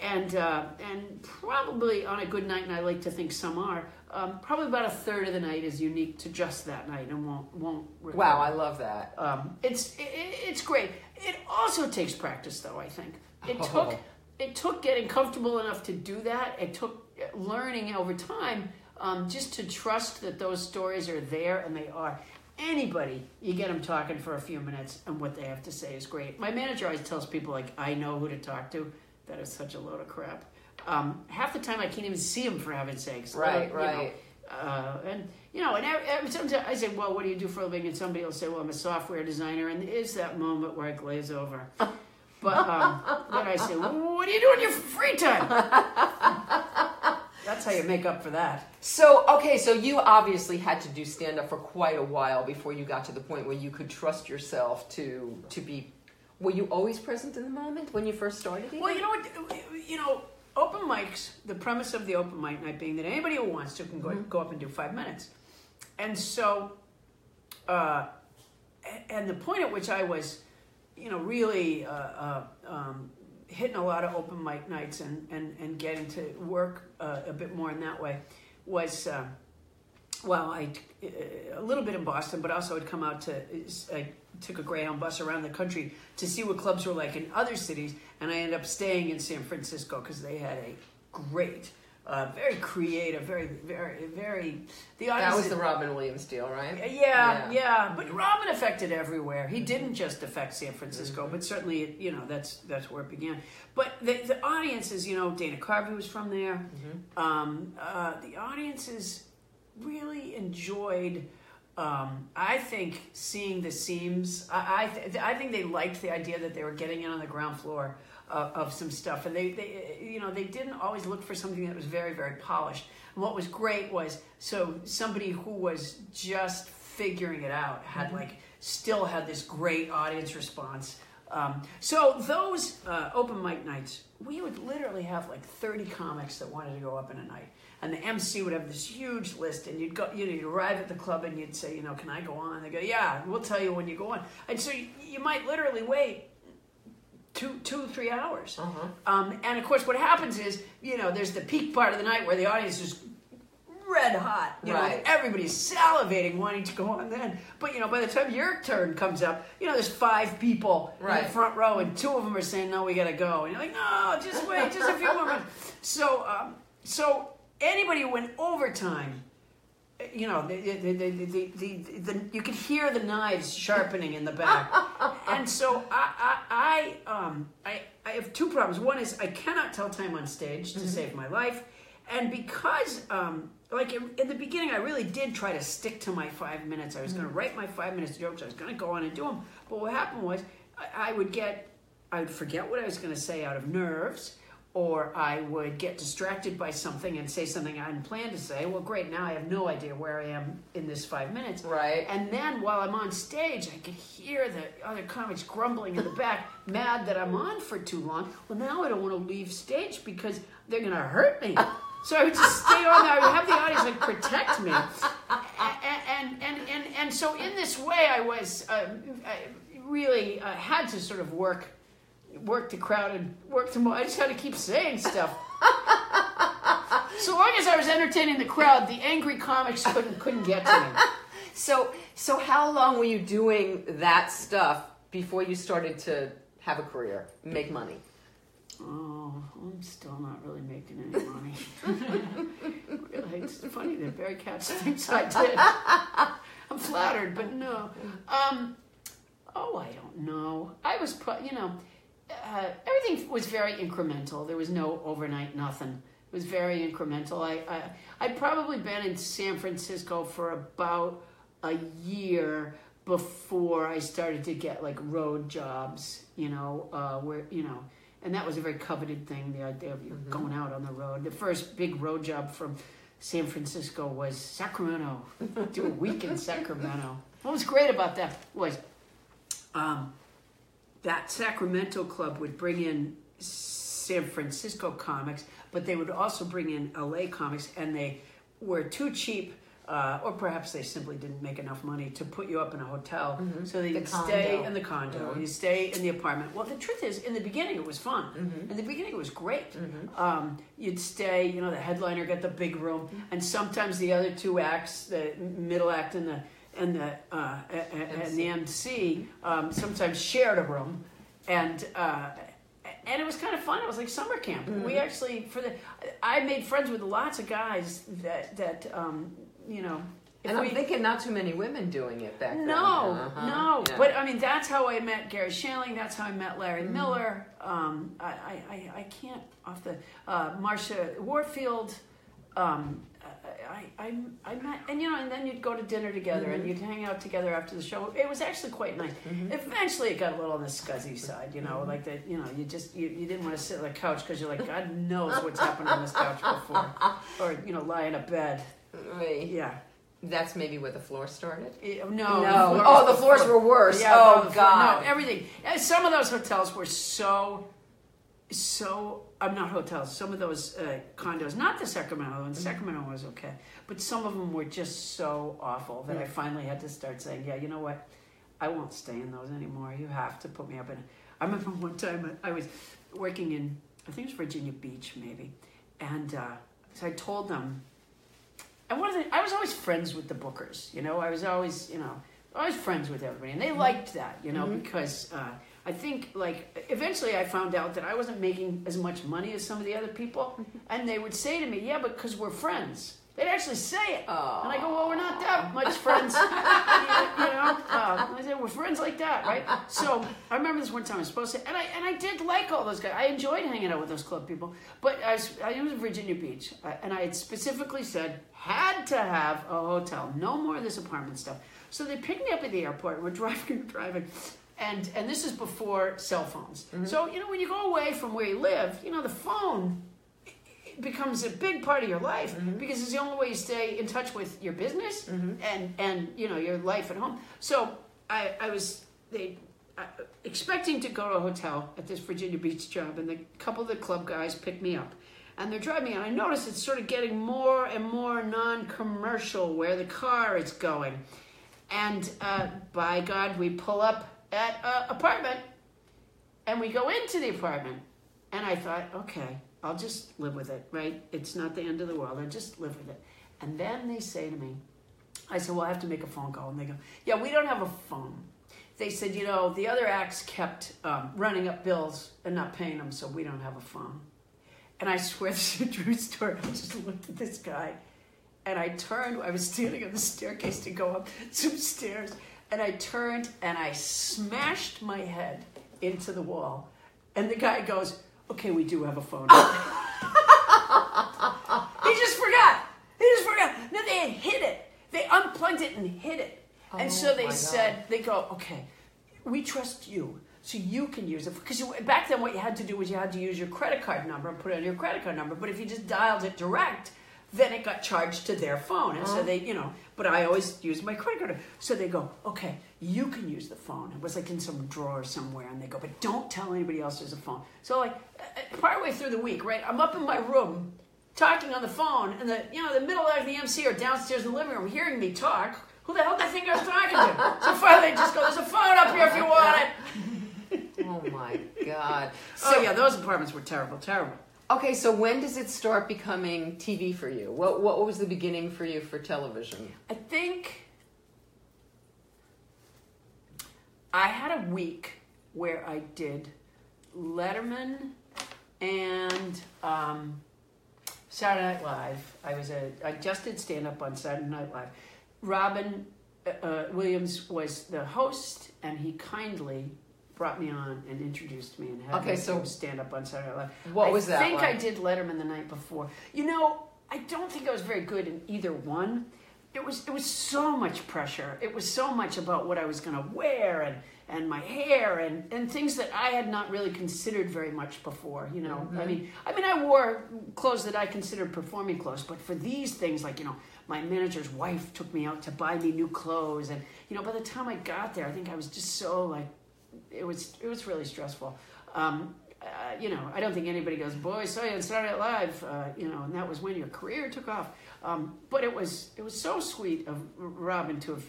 And, uh, and probably on a good night, and I like to think some are, um, probably about a third of the night is unique to just that night and won't, won't recur. Wow, I love that. Um, it's it, it's great. It also takes practice, though. I think it Oh. took it took getting comfortable enough to do that. It took learning over time um, just to trust that those stories are there and they are. Anybody, you get them talking for a few minutes, and what they have to say is great. My manager always tells people like, "I know who to talk to." That is such a load of crap. Um, half the time, I can't even see them for heaven's sakes. Right, alone, you know, right. uh, and you know, and every, sometimes I say, "Well, what do you do for a living?" And somebody will say, "Well, I'm a software designer," and it's that moment where I glaze over. But um, then I say, well, "What do you do in your free time?" That's how you make up for that. So, okay, so you obviously had to do stand up for quite a while before you got to the point where you could trust yourself to to be. Were you always present in the moment when you first started? Well, you know what? You know, open mics. The premise of the open mic night being that anybody who wants to can go go up and do five minutes, and so, uh, and the point at which I was, you know, really uh, uh, um, hitting a lot of open mic nights and and and getting to work uh, a bit more in that way was. Uh, well, I a little bit in Boston, but also I'd come out to I took a Greyhound bus around the country to see what clubs were like in other cities, and I ended up staying in San Francisco because they had a great, uh, very creative, very very very the audience. that was the Robin Williams deal, right? Yeah, yeah, But Robin affected everywhere. He didn't just affect San Francisco, but certainly, you know, that's that's where it began. But the, the audiences, you know, Dana Carvey was from there. Um, uh, the audiences really enjoyed. Um, I think seeing the seams. I I, th- I think they liked the idea that they were getting in on the ground floor uh, of some stuff, and they, they you know they didn't always look for something that was very very polished. And what was great was so somebody who was just figuring it out had like still had this great audience response. Um, so those uh, open mic nights, we would literally have like 30 comics that wanted to go up in a night, and the MC would have this huge list, and you'd go, you know, you'd arrive at the club, and you'd say, you know, can I go on? They go, yeah, we'll tell you when you go on, and so you, you might literally wait two, two, three hours. Uh-huh. Um, and of course, what happens is, you know, there's the peak part of the night where the audience is red hot. You Right. know, everybody's salivating, wanting to go on then. But you know, by the time your turn comes up, you know, there's five people in the front row, and two of them are saying, "No, we gotta go," and you're like, "No, just wait, just a few more minutes." So, um, so anybody who went overtime. You know, the, the, the, the, the, the, the, you could hear the knives sharpening in the back, and so I, I, I, um, I, I have two problems. One is I cannot tell time on stage to save my life, and because, um, like in, in the beginning, I really did try to stick to my five minutes. I was going to write my five minutes jokes. I was going to go on and do them. But what happened was, I, I would get, I would forget what I was going to say out of nerves, or I would get distracted by something and say something I hadn't planned to say. Well, great. Now I have no idea where I am in this five minutes. Right. And then while I'm on stage, I could hear the other comics grumbling in the back, mad that I'm on for too long. Well, now I don't want to leave stage because they're going to hurt me. So I would just stay on there. I would have the audience like protect me. And, and, and, and, and so in this way, I was uh, I really uh, had to sort of work work the crowd and work the. I just had to keep saying stuff. so long as I was entertaining the crowd, the angry comics couldn't couldn't get to me. So, so how long were you doing that stuff before you started to have a career, make money? Oh, I'm still not really making any money. really, it's funny that Barry Katz thinks I did. I'm flattered, but no. Um, oh, I don't know. I was, pro- you know, uh, everything was very incremental. There was no overnight nothing. It was very incremental. I, I I'd probably been in San Francisco for about a year before I started to get like road jobs. You know, uh, where you know, and that was a very coveted thing. The idea of you going out on the road. The first big road job from San Francisco was Sacramento. Do a week in Sacramento. What was great about that was um, that Sacramento club would bring in San Francisco comics, but they would also bring in LA comics, and they were too cheap. Uh, or perhaps they simply didn't make enough money to put you up in a hotel, so that you'd stay in the condo, you stay in the apartment. Well, the truth is, in the beginning, it was fun. In the beginning, it was great. Um, you'd stay, you know, the headliner got the big room, and sometimes the other two acts, the middle act and the and the uh, and the MC, um, sometimes shared a room, and. Uh, and it was kind of fun. It was like summer camp. We actually, for the, I made friends with lots of guys that that um, you know. if And we- I'm thinking not too many women doing it back then. no, Uh-huh. no. Yeah. But I mean, that's how I met Garry Shandling. That's how I met Larry Mm-hmm. Miller. Um, I, I, I, can't off the uh, Marsha Warfield. Um, I, I, I met, and you know, and then you'd go to dinner together and Mm-hmm. you'd hang out together after the show. It was actually quite nice. Eventually, it got a little on the scuzzy side, you know, Mm-hmm. like that. You know, you just you, you didn't want to sit on the couch because you're like, God knows what's happened on this couch before, or you know, lie in a bed. Wait, Yeah. That's maybe where the floor started. No, No. the floor- oh, the floors were worse. Yeah, oh no, the floor- God. no, everything. Some of those hotels were so, so. I'm not hotels. Some of those uh, condos, not the Sacramento one. Sacramento was okay, but some of them were just so awful that I finally had to start saying, "Yeah, you know what? I won't stay in those anymore. You have to put me up in." I remember one time I was working in, I think it was Virginia Beach, maybe, and uh, so I told them I wasn't. I was always friends with the bookers. You know, I was always, you know, always friends with everybody, and they liked that. You know, because uh, I think like eventually I found out that I wasn't making as much money as some of the other people, and they would say to me, "Yeah, but because we're friends." They'd actually say it, and I go, "Well, we're not that much friends." you, know, uh, I said we're friends like that, right? So I remember this one time I was supposed to, and I and I did like all those guys. I enjoyed hanging out with those club people, but I was I was in Virginia Beach, uh, and I had specifically said had to have a hotel, no more of this apartment stuff. So they picked me up at the airport. And we're driving, driving. And, and this is before cell phones. So, you know, when you go away from where you live, you know, the phone it becomes a big part of your life because it's the only way you stay in touch with your business and and you know your life at home. So I I was they uh, expecting to go to a hotel at this Virginia Beach job, and the couple of the club guys picked me up. And they're driving and I notice it's sort of getting more and more non-commercial where the car is going. And uh, by God, we pull up at an apartment, And we go into the apartment, and I thought, okay, I'll just live with it, right? It's not the end of the world. I'll just live with it. And then they say to me, I said, well, I have to make a phone call. And they go, yeah, we don't have a phone. They said, you know, the other acts kept um, running up bills and not paying them, so we don't have a phone. And I swear this is a true story. I just looked at this guy and I turned. I was standing on the staircase to go up some stairs, and I turned and I smashed my head into the wall. And the guy goes, "Okay, we do have a phone." he just forgot. He just forgot. No, they had hid it. They unplugged it and hid it. and Oh, so they said. "They go, okay, we trust you." So you can use it because back then what you had to do was you had to use your credit card number and put it on your credit card number. But if you just dialed it direct, then it got charged to their phone, and so they, you know. But I always use my credit card. So they go, okay, you can use the phone. It was like in some drawer somewhere, and they go, but don't tell anybody else there's a phone. So like, uh, partway through the week, right, I'm up in my room talking on the phone, and the you know the middle of the MC are downstairs in the living room hearing me talk. Who the hell did I think I was talking to? So finally, I just go, "There's a phone up here if you want it." Oh my God. oh yeah, those apartments were terrible, terrible. Okay, so when does it start becoming TV for you? What What was the beginning for you for television? I think I had a week where I did Letterman and um, Saturday Night Live. I was a I just did stand up on Saturday Night Live. Robin uh, uh, Williams was the host, and he kindly brought me on and introduced me and had Okay, me so- stand up on Saturday Night Live. What I was that I think I did Letterman the night before. You know, I don't think I was very good in either one. It was it was so much pressure. It was so much about what I was going to wear and and my hair and and things that I had not really considered very much before. You know, I mm-hmm. mean, I mean, I wore clothes that I considered performing clothes, but for these things, like you know, my manager's wife took me out to buy me new clothes, and you know, by the time I got there, I think I was just so like it was it was really stressful. Um, uh, you know, I don't think anybody goes, "Boy, you on Saturday Night Live," uh, you know, and that was when your career took off. Um, but it was it was so sweet of Robin to have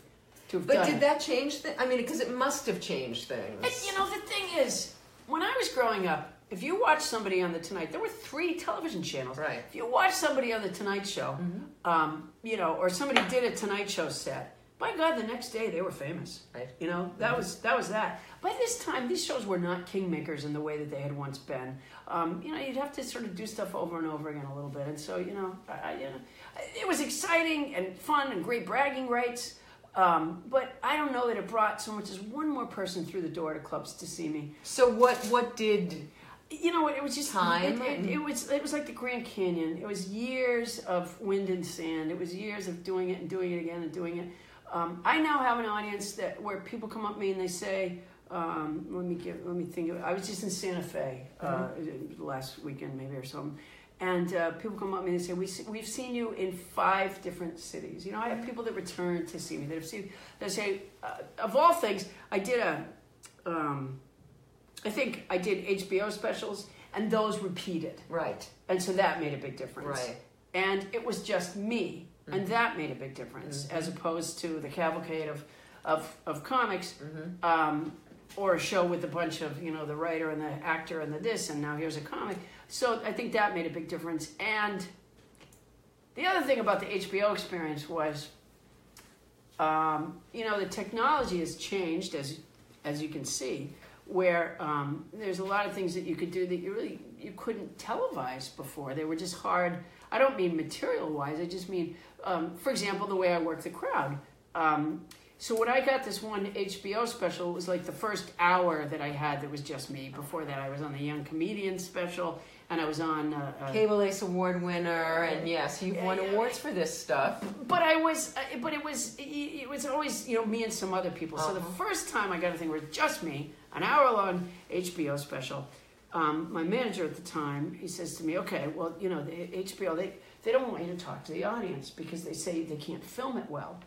to have But done. did it. that change things? I mean, because it must have changed things. And, you know, the thing is, when I was growing up, if you watch somebody on the Tonight, there were three television channels. Right. If you watch somebody on the Tonight Show, um, you know, or somebody did a Tonight Show set, by God, the next day they were famous. Right. You know, that was that was that. By this time, these shows were not kingmakers in the way that they had once been. Um, you know, you'd have to sort of do stuff over and over again a little bit, and so you know, I, I, you know, it was exciting and fun and great bragging rights. Um, but I don't know that it brought so much as one more person through the door to clubs to see me. So what? What did? You know what? It was just Time It, it, it was it was like the Grand Canyon. It was years of wind and sand. It was years of doing it and doing it again and doing it. Um, I now have an audience that where people come up to me and they say, um, "Let me give, let me think." Of it. I was just in Santa Fe uh, last weekend, maybe or something. And uh, people come up to me and they say, we, "We've seen you in five different cities. You know, I have people that return to see me that have seen, they say, uh, of all things, I did a, um, I think I did HBO specials, and those repeated, Right. and so that made a big difference. Right. And it was just me, and that made a big difference, as opposed to the cavalcade of of, of comics, um, or a show with a bunch of you know the writer and the actor and the this, and now here's a comic. So I think that made a big difference. And the other thing about the HBO experience was, um, you know, the technology has changed as as you can see, where um, there's a lot of things that you could do that you really you couldn't televise before. They were just hard. I don't mean material wise. I just mean, um, for example, the way I work the crowd. Um, so when I got this one HBO special, it was like the first hour that I had that was just me. Before that, I was on the Young Comedian special, and I was on. Uh, uh, Cable Ace Award winner, and yes, you've won Yeah, awards for this stuff. but I was, uh, but it was, it, it was always, you know, me and some other people. So the Uh-huh. first time I got a thing where just me, an hour long HBO special. Um, my manager at the time, he says to me, "Okay, well, you know, the HBO they they don't want you to talk to the audience because they say they can't film it well."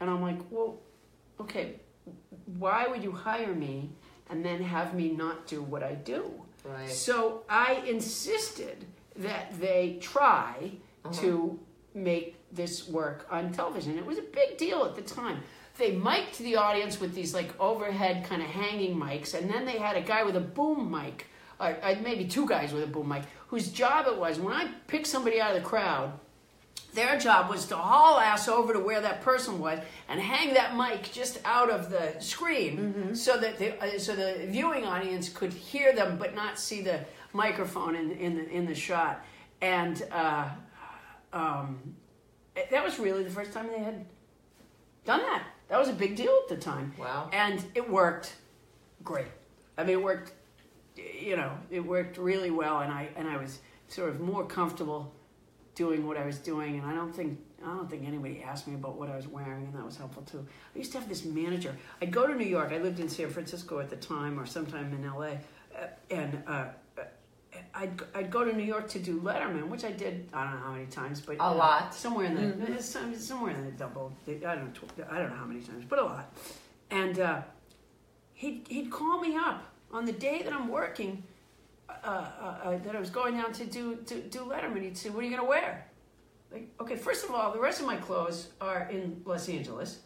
And I'm like, "Well, okay, why would you hire me and then have me not do what I do?" Right. So I insisted that they try Uh-huh. to make this work on television. It was a big deal at the time. They mic'd the audience with these like overhead kind of hanging mics, and then they had a guy with a boom mic, or uh, maybe two guys with a boom mic, whose job it was when I picked somebody out of the crowd. Their job was to haul ass over to where that person was and hang that mic just out of the screen, so that the uh, so the viewing audience could hear them but not see the microphone in in the in the shot. And uh, um, that was really the first time they had done that. That was a big deal at the time. Wow. And it worked great. I mean, it worked. You know, it worked really well, and I and I was sort of more comfortable doing what I was doing. And I don't think I don't think anybody asked me about what I was wearing, and that was helpful too. I used to have this manager. I'd go to New York. I lived in San Francisco at the time, or sometime in L.A. uh, and. Uh, uh, I'd, I'd go to New York to do Letterman, which I did I don't know how many times, but A uh, lot. somewhere in the it's some- somewhere in the double. I don't know, I don't know how many times, but a lot. And uh, he'd he'd call me up on the day that I'm working, uh, uh, uh, that I was going down to do to do Letterman. He'd say, "What are you gonna wear?" Like, okay, first of all, the rest of my clothes are in Los Angeles.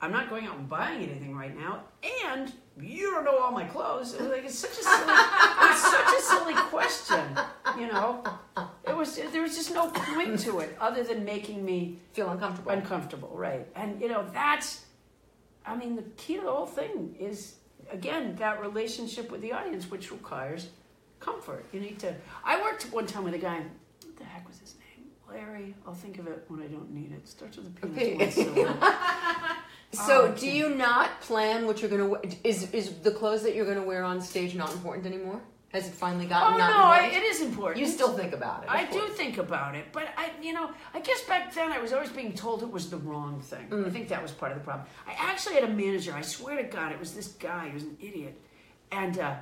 I'm not going out and buying anything right now, and you don't know all my clothes. It was like it's such a silly, it's such a silly question, you know. It was there was just no point to it other than making me Feel uncomfortable. uncomfortable, right? And you know that's, I mean, the key to the whole thing is again that relationship with the audience, which requires comfort. You need to. I worked one time with a guy. What the heck was his name? Larry. I'll think of it when I don't need it. Starts with a P. Okay. and ends with a silver. So, Oh, do you not plan what you're gonna? wear? Is is the clothes that you're gonna wear on stage not important anymore? Has it finally gotten? Oh gotten no, not I, important? it is important. you still think about it. of I do course. think about it, but I, you know, I guess back then I was always being told it was the wrong thing. Mm. I think that was part of the problem. I actually had a manager. I swear to God, it was this guy. He was an idiot, and uh,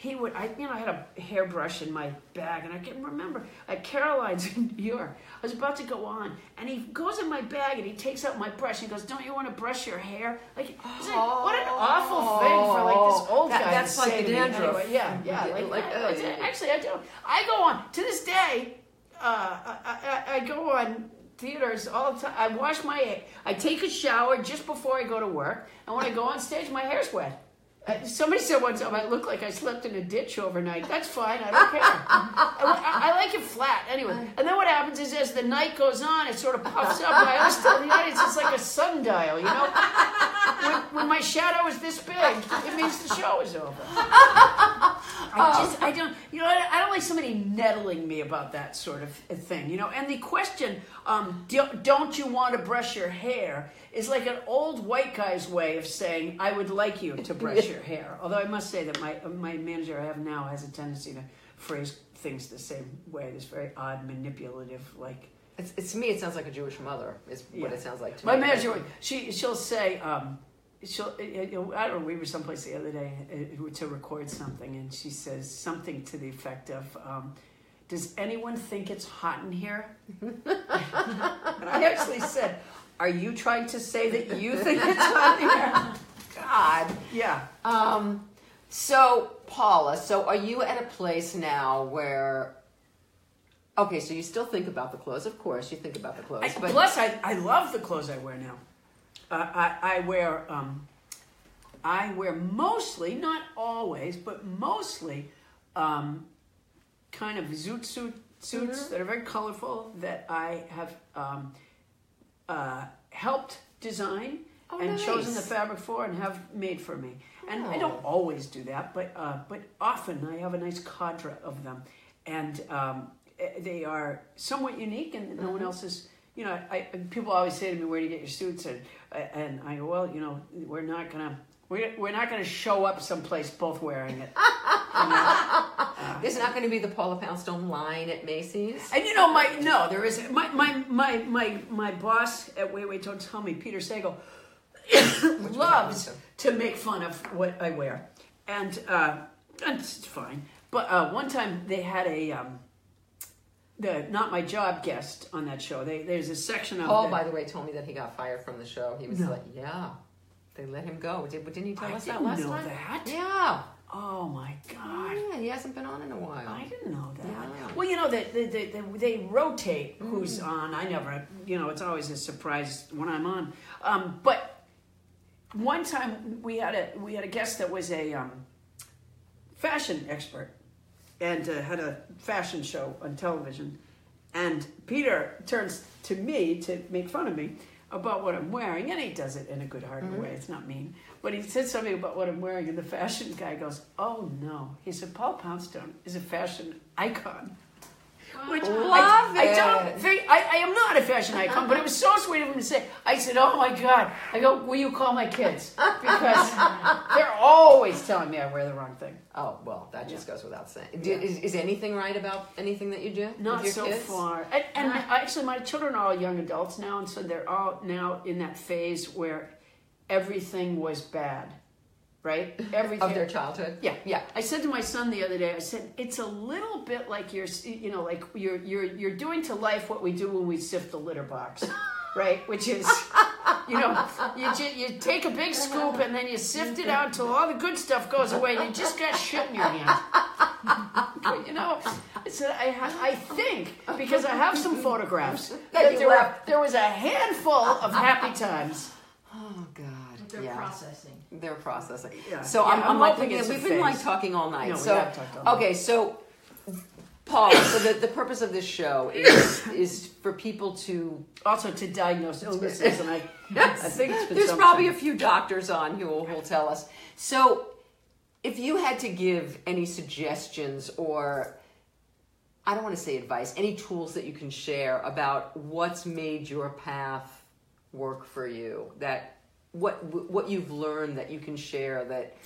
he would. I, you know, I had a hairbrush in my bag, and I can remember at Caroline's in New York. I was about to go on, and he goes in my bag and he takes out my brush. and He goes, "Don't you want to brush your hair?" Like, like, what an awful thing for like this old Oh, That- guy. that's to like say the to me. dandruff. Anyway, yeah, yeah, like, like, uh, It's- yeah. actually, I do. I go on to this day. Uh, I, I, I go on theaters all the time. I wash my. I take a shower just before I go to work, and when I go on stage, my hair's wet. Uh, somebody said once, time I look like I slept in a ditch overnight. That's fine. I don't care. I, I- I like it flat anyway. And then what happens is, as the night goes on, it sort of puffs up. And I always tell the audience it's like a sundial, you know. When, when my shadow is this big, it means the show is over. I just, I don't, you know, I, don't like somebody nettling me about that sort of thing, you know. And the question, um, do, don't you want to brush your hair, is like an old white guy's way of saying, I would like you to brush your hair. Although I must say that my my manager I have now has a tendency to phrase things the same way. This very odd, manipulative, like. It's, it's to me. It sounds like a Jewish mother. Is what Yeah. it sounds like to My me. My manager, she she'll say, um, she'll. uh, You know, I don't know. We were someplace the other day uh, to record something, and she says something to the effect of, um, "Does anyone think it's hot in here?" and I actually said, "Are you trying to say that you think it's hot in here?" God. Yeah. Um, so Paula, so are you at a place now where? Okay, so you still think about the clothes, of course. You think about the clothes, I, but plus, I, I love the clothes I wear now. Uh, I, I wear um, I wear mostly, not always, but mostly, um, kind of zoot suit suits Mm-hmm. that are very colorful that I have um, uh, helped design Oh, and chosen the fabric for and have made for me. And I Oh. don't always do that, but uh, but often I have a nice cadre of them, and um, eh, they are somewhat unique, and no Mm-hmm. one else is. You know, I, people always say to me, "Where do you get your suits?" And and I go, "Well, you know, we're not gonna we're, we're not gonna show up someplace both wearing it." You know? there's not going to be the Paula Poundstone line at Macy's. And you know, my no, there is my my my my my boss at Wait Wait Don't Tell Me, Peter Sagal, loves to make fun of what I wear, and uh, and it's fine. But uh, one time they had a um, the not my job guest on that show. They there's a section of Paul, the- by the way, told me that he got fired from the show. He was No. like, "Yeah, they let him go." Did, didn't he tell I us that last know time? that. Yeah. Oh my god. Yeah, he hasn't been on in a while. I didn't know that. Yeah. Well, you know that they, they, they, they rotate who's on. I never, you know, it's always a surprise when I'm on. Um, but one time we had a we had a guest that was a um, fashion expert and uh, had a fashion show on television. And Peter turns to me to make fun of me about what I'm wearing, and he does it in a good-hearted way. It's not mean, but he said something about what I'm wearing, and the fashion guy goes, "Oh no!" He said, "Paul Poundstone is a fashion icon." Which oh. Love I, I don't think I, I am not a fashion icon, but it was so sweet of him to say. I said, "Oh my God!" I go, "Will you call my kids?" Because they're always telling me I wear the wrong thing. Oh well, that just goes without saying. Do, is, is anything right about anything that you do Not with your so kids? far. And, and actually, my children are all young adults now, and so they're all now in that phase where everything was bad, right? Everything Of their childhood. Yeah, Yeah. I said to my son the other day, I said it's a little bit like you're, you know, like you're you're you're doing to life what we do when we sift the litter box, right? Which is, you know, you ju- you take a big scoop and then you sift it out till all the good stuff goes away, and you just got shit in your hand. you know, I said I ha- I think because I have some photographs that you there, were, there was a handful of happy times. Oh God. They're yeah. processing. They're processing. Yeah. So Yeah, I'm, I'm I'm like hoping thinking, we've been like talking all night. No, we so have talked all night. okay, so Paul, so the, the purpose of this show is is for people to Also to diagnose illnesses, and I I think There's probably a few doctors on who will, will tell us. So, if you had to give any suggestions or I don't want to say advice, any tools that you can share about what's made your path work for you, that what what you've learned that you can share that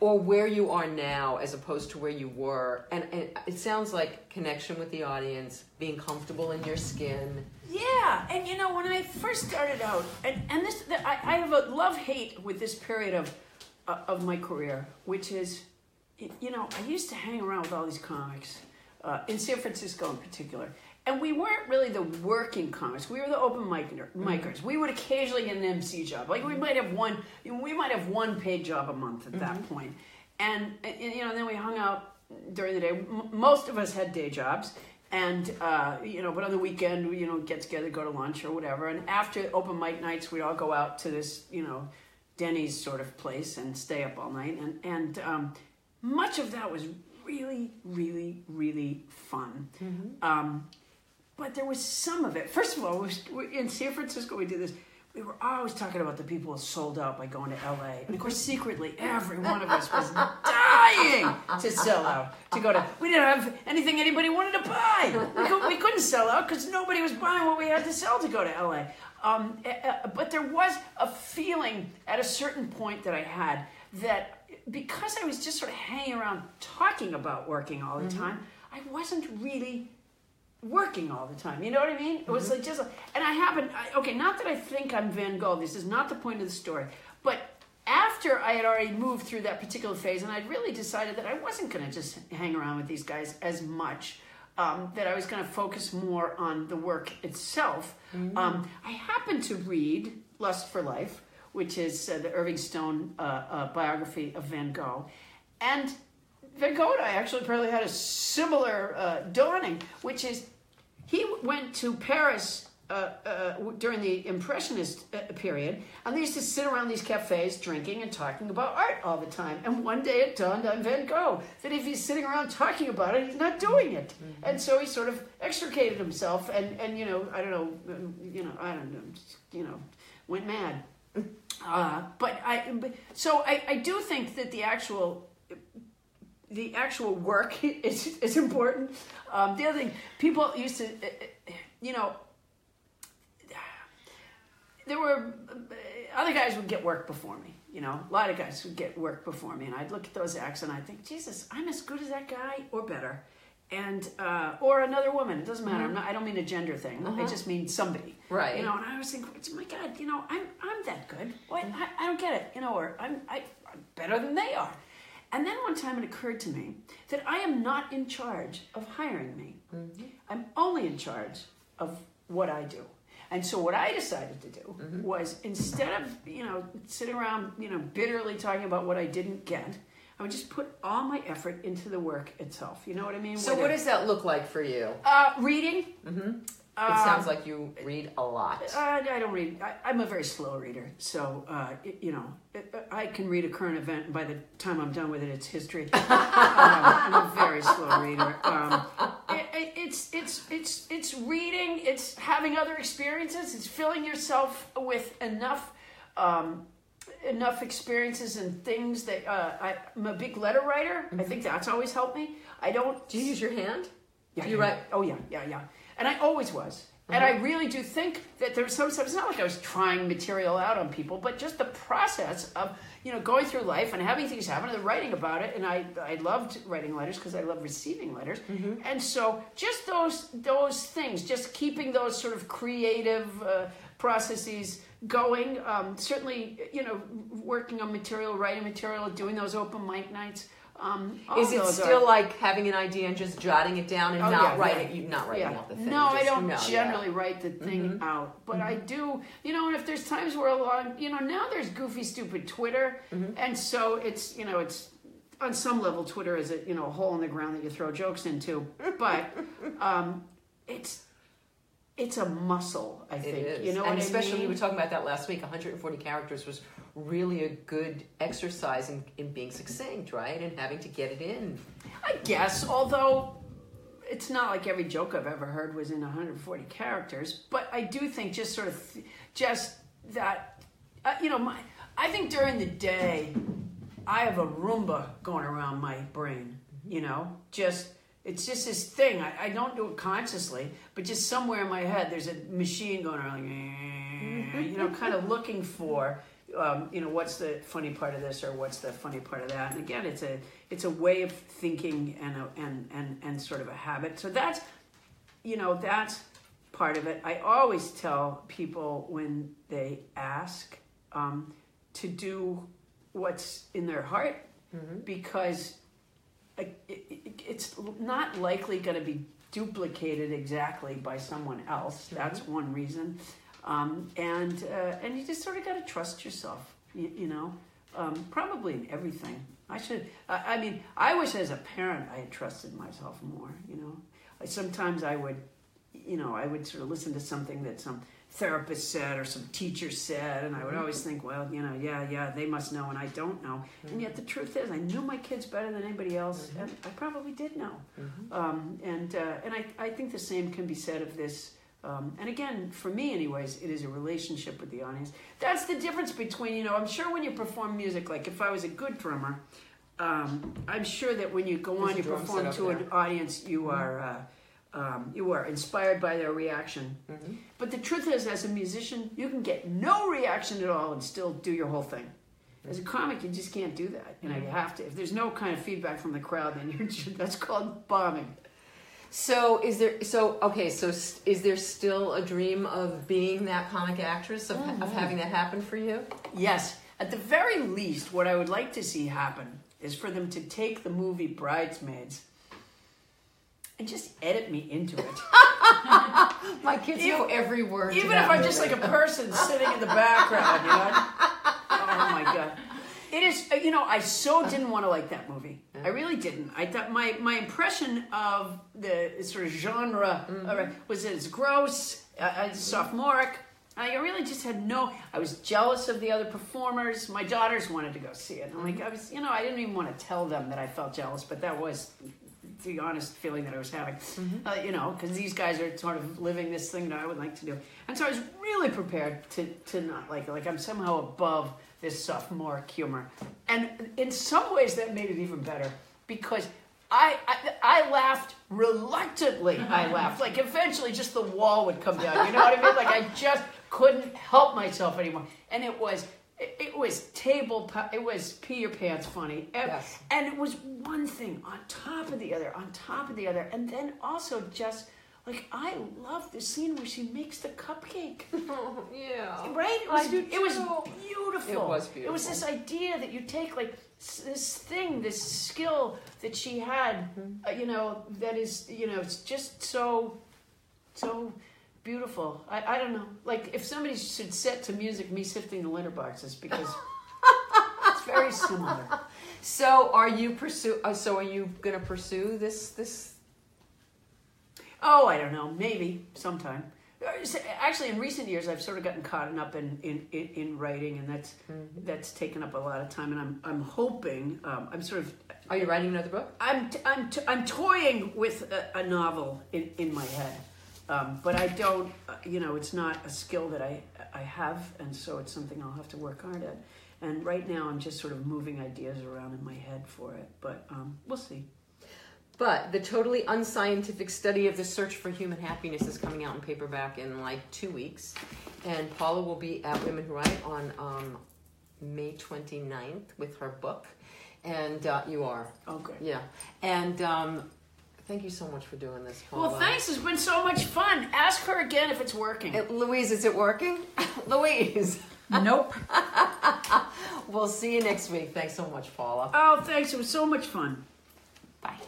or where you are now as opposed to where you were. And, and it sounds like connection with the audience being comfortable in your skin. Yeah, and you know when I first started out, and and this the, I, I have a love hate with this period of uh, of my career, which is, you know, I used to hang around with all these comics uh, in San Francisco in particular, and we weren't really the working comics. We were the open micer, micers. We would occasionally get an MC job, like we might have one, we might have one paid job a month at that point, and, and you know, then we hung out during the day. M- most of us had day jobs and uh, you know, but on the weekend, we, you know, get together, go to lunch or whatever. And after open mic nights, we'd all go out to this, you know, Denny's sort of place and stay up all night. And and um, much of that was really, really, really fun. Um, but there was some of it. First of all, in San Francisco, we did this. We were always talking about the people who sold out by going to LA. And of course, secretly, every one of us was dying to sell out. To go to, we didn't have anything anybody wanted to buy. We, could, we couldn't sell out because nobody was buying what we had to sell to go to LA. Um, eh, eh, but there was a feeling at a certain point that I had that because I was just sort of hanging around talking about working all the time, I wasn't really working all the time. You know what I mean? It was like just, and I happen. I, okay, not that I think I'm Van Gogh. This is not the point of the story. But after I had already moved through that particular phase, and I'd really decided that I wasn't going to just hang around with these guys as much. Um, that I was going to focus more on the work itself. Um, I happened to read Lust for Life, which is uh, the Irving Stone uh, uh, biography of Van Gogh, and Van Gogh and I actually probably had a similar uh, dawning, which is he went to Paris uh, uh, during the Impressionist uh, period, and they used to sit around these cafes drinking and talking about art all the time. And one day it dawned on Van Gogh that if he's sitting around talking about it, he's not doing it. And so he sort of extricated himself, and, and you know, I don't know, um, you know, I don't know, you know, went mad. Uh, but I, but- so I, I do think that the actual the actual work is, is important. Um, the other thing, people used to, uh, uh, you know, there were uh, other guys would get work before me. You know, a lot of guys would get work before me, and I'd look at those acts and I'd think, Jesus, I'm as good as that guy or better, and uh, or another woman. It doesn't matter. I'm not, I don't mean a gender thing. I just mean somebody. Right. You know, and I was thinking, my God, you know, I'm I'm that good. What? I, I don't get it. You know, or I'm I, I'm better than they are. And then one time it occurred to me that I am not in charge of hiring me. Mm-hmm. I'm only in charge of what I do. And so what I decided to do mm-hmm. was instead of, you know, sitting around, you know, bitterly talking about what I didn't get, I would just put all my effort into the work itself. You know what I mean? so Whether- what does that look like for you uh, reading, mm-hmm. It sounds like you read a lot. Uh, I don't read. I, I'm a very slow reader, so uh, it, you know, it, I can read a current event, and by the time I'm done with it, it's history. um, I'm a very slow reader. Um, it, it, it's it's it's it's reading. It's having other experiences. It's filling yourself with enough. Um, enough experiences and things that uh, I, I'm a big letter writer. I think that's always helped me. I don't Do you use your hand? yeah, Do you yeah, write? Oh yeah, yeah, yeah. And I always was. And I really do think that there's some stuff. It's not like I was trying material out on people, but just the process of you know going through life and having things happen and writing about it. And I I loved writing letters because I love receiving letters. And so just those those things, just keeping those sort of creative uh, processes going. Um, certainly, you know, working on material, writing material, doing those open mic nights. Um, Is it are- still like having an idea and just jotting it down and Oh, not yeah, writing? yeah. You not writing Yeah. out the thing. No, I don't no, yeah. Mm-hmm. generally write the thing out, but I do. You know, and if there's times where along, you know, now there's goofy, stupid Twitter, Mm-hmm. and so it's you know it's on some level Twitter is a you know a hole in the ground that you throw jokes into, but um, it's it's a muscle. I think is. you know, and especially I mean? we were talking about that last week. 140 characters was really a good exercise in, in being succinct, right? And having to get it in. I guess, although it's not like every joke I've ever heard was in 140 characters, but I do think just sort of th- just that, uh, you know, my, I think during the day, I have a Roomba going around my brain, you know, just. It's just this thing. I, I don't do it consciously, but just somewhere in my head, there's a machine going around, you know, kind of looking for um, you know what's the funny part of this or what's the funny part of that? And again it's a it's a way of thinking and a, and and and sort of a habit. So that's you know that's part of it. I always tell people when they ask um, to do what's in their heart because it, it, it's not likely going to be duplicated exactly by someone else. That's one reason, um, and uh, and you just sort of got to trust yourself. You, you know, um, probably in everything. I should. I, I mean, I wish as a parent I had trusted myself more. You know, like sometimes I would, you know, I would sort of listen to something that some therapist said or some teacher said, and I would always think, well, you know, yeah, yeah, they must know, and I don't know. And yet the truth is, I knew my kids better than anybody else, and I probably did know. Um, and uh, and I, I think the same can be said of this. Um, and again, for me, anyways, it is a relationship with the audience. That's the difference between, you know, I'm sure when you perform music, like if I was a good drummer, um, I'm sure that when you go There's on, you perform to over an audience, you are uh, um, you are inspired by their reaction. Mm-hmm. But the truth is, as a musician, you can get no reaction at all and still do your whole thing. As a comic, you just can't do that. You know, you have to. If there's no kind of feedback from the crowd, then you're just, that's called bombing. So is there? So okay. So is there still a dream of being that comic actress of, oh, of having that happen for you? Yes, at the very least, what I would like to see happen is for them to take the movie Bridesmaids and just edit me into it. My kids Even- know Every word. Even if I'm just like a person sitting in the background, you know? Oh my god. It is, uh, you know, I so didn't want to like that movie. I really didn't. I thought my, my impression of the sort of genre uh, was that it's gross, uh, uh, sophomoric. I really just had no. I was jealous of the other performers. My daughters wanted to go see it. I'm like, I was, you know, I didn't even want to tell them that I felt jealous, but that was the honest feeling that I was having. Uh, you know, because these guys are sort of living this thing that I would like to do, and so I was really prepared to to not like it. Like I'm somehow above this sophomoric humor, and in some ways that made it even better because. I, I I laughed reluctantly. I laughed like eventually, just the wall would come down. You know what I mean? Like I just couldn't help myself anymore, and it was it, it was table it was pee your pants funny, and, Yes. and it was one thing on top of the other, on top of the other, and then also just like I love the scene where she makes the cupcake. yeah. Right? It was, it was beautiful. It was It was this idea that you take like this thing, this skill that she had, Mm-hmm. uh, you know, that is, you know, it's just so, so beautiful. I, I don't know. Like if somebody should set to music me sifting the litter boxes because it's very similar. So are you pursue? Uh, so are you going to pursue this this? Oh, I don't know. Maybe sometime. Uh, Actually, in recent years, I've sort of gotten caught up in in, in, in writing, and that's that's taken up a lot of time. And I'm I'm hoping um, I'm sort of Are you writing another book? I'm I'm t- I'm toying with a, a novel in, in my head, um, but I don't. Uh, you know, it's not a skill that I I have, and so it's something I'll have to work hard at. And right now, I'm just sort of moving ideas around in my head for it, but um, we'll see. But the totally unscientific study of the search for human happiness is coming out in paperback in like two weeks. And Paula will be at Women Who Write on um, May 29th with her book. And uh, you are. Oh, good. Yeah. And um, thank you so much for doing this, Paula. Well, thanks. It's been so much fun. Ask her again if it's working. Uh, Louise, is it working? Louise. Nope. We'll see you next week. Thanks so much, Paula. Oh, thanks. It was so much fun. Bye.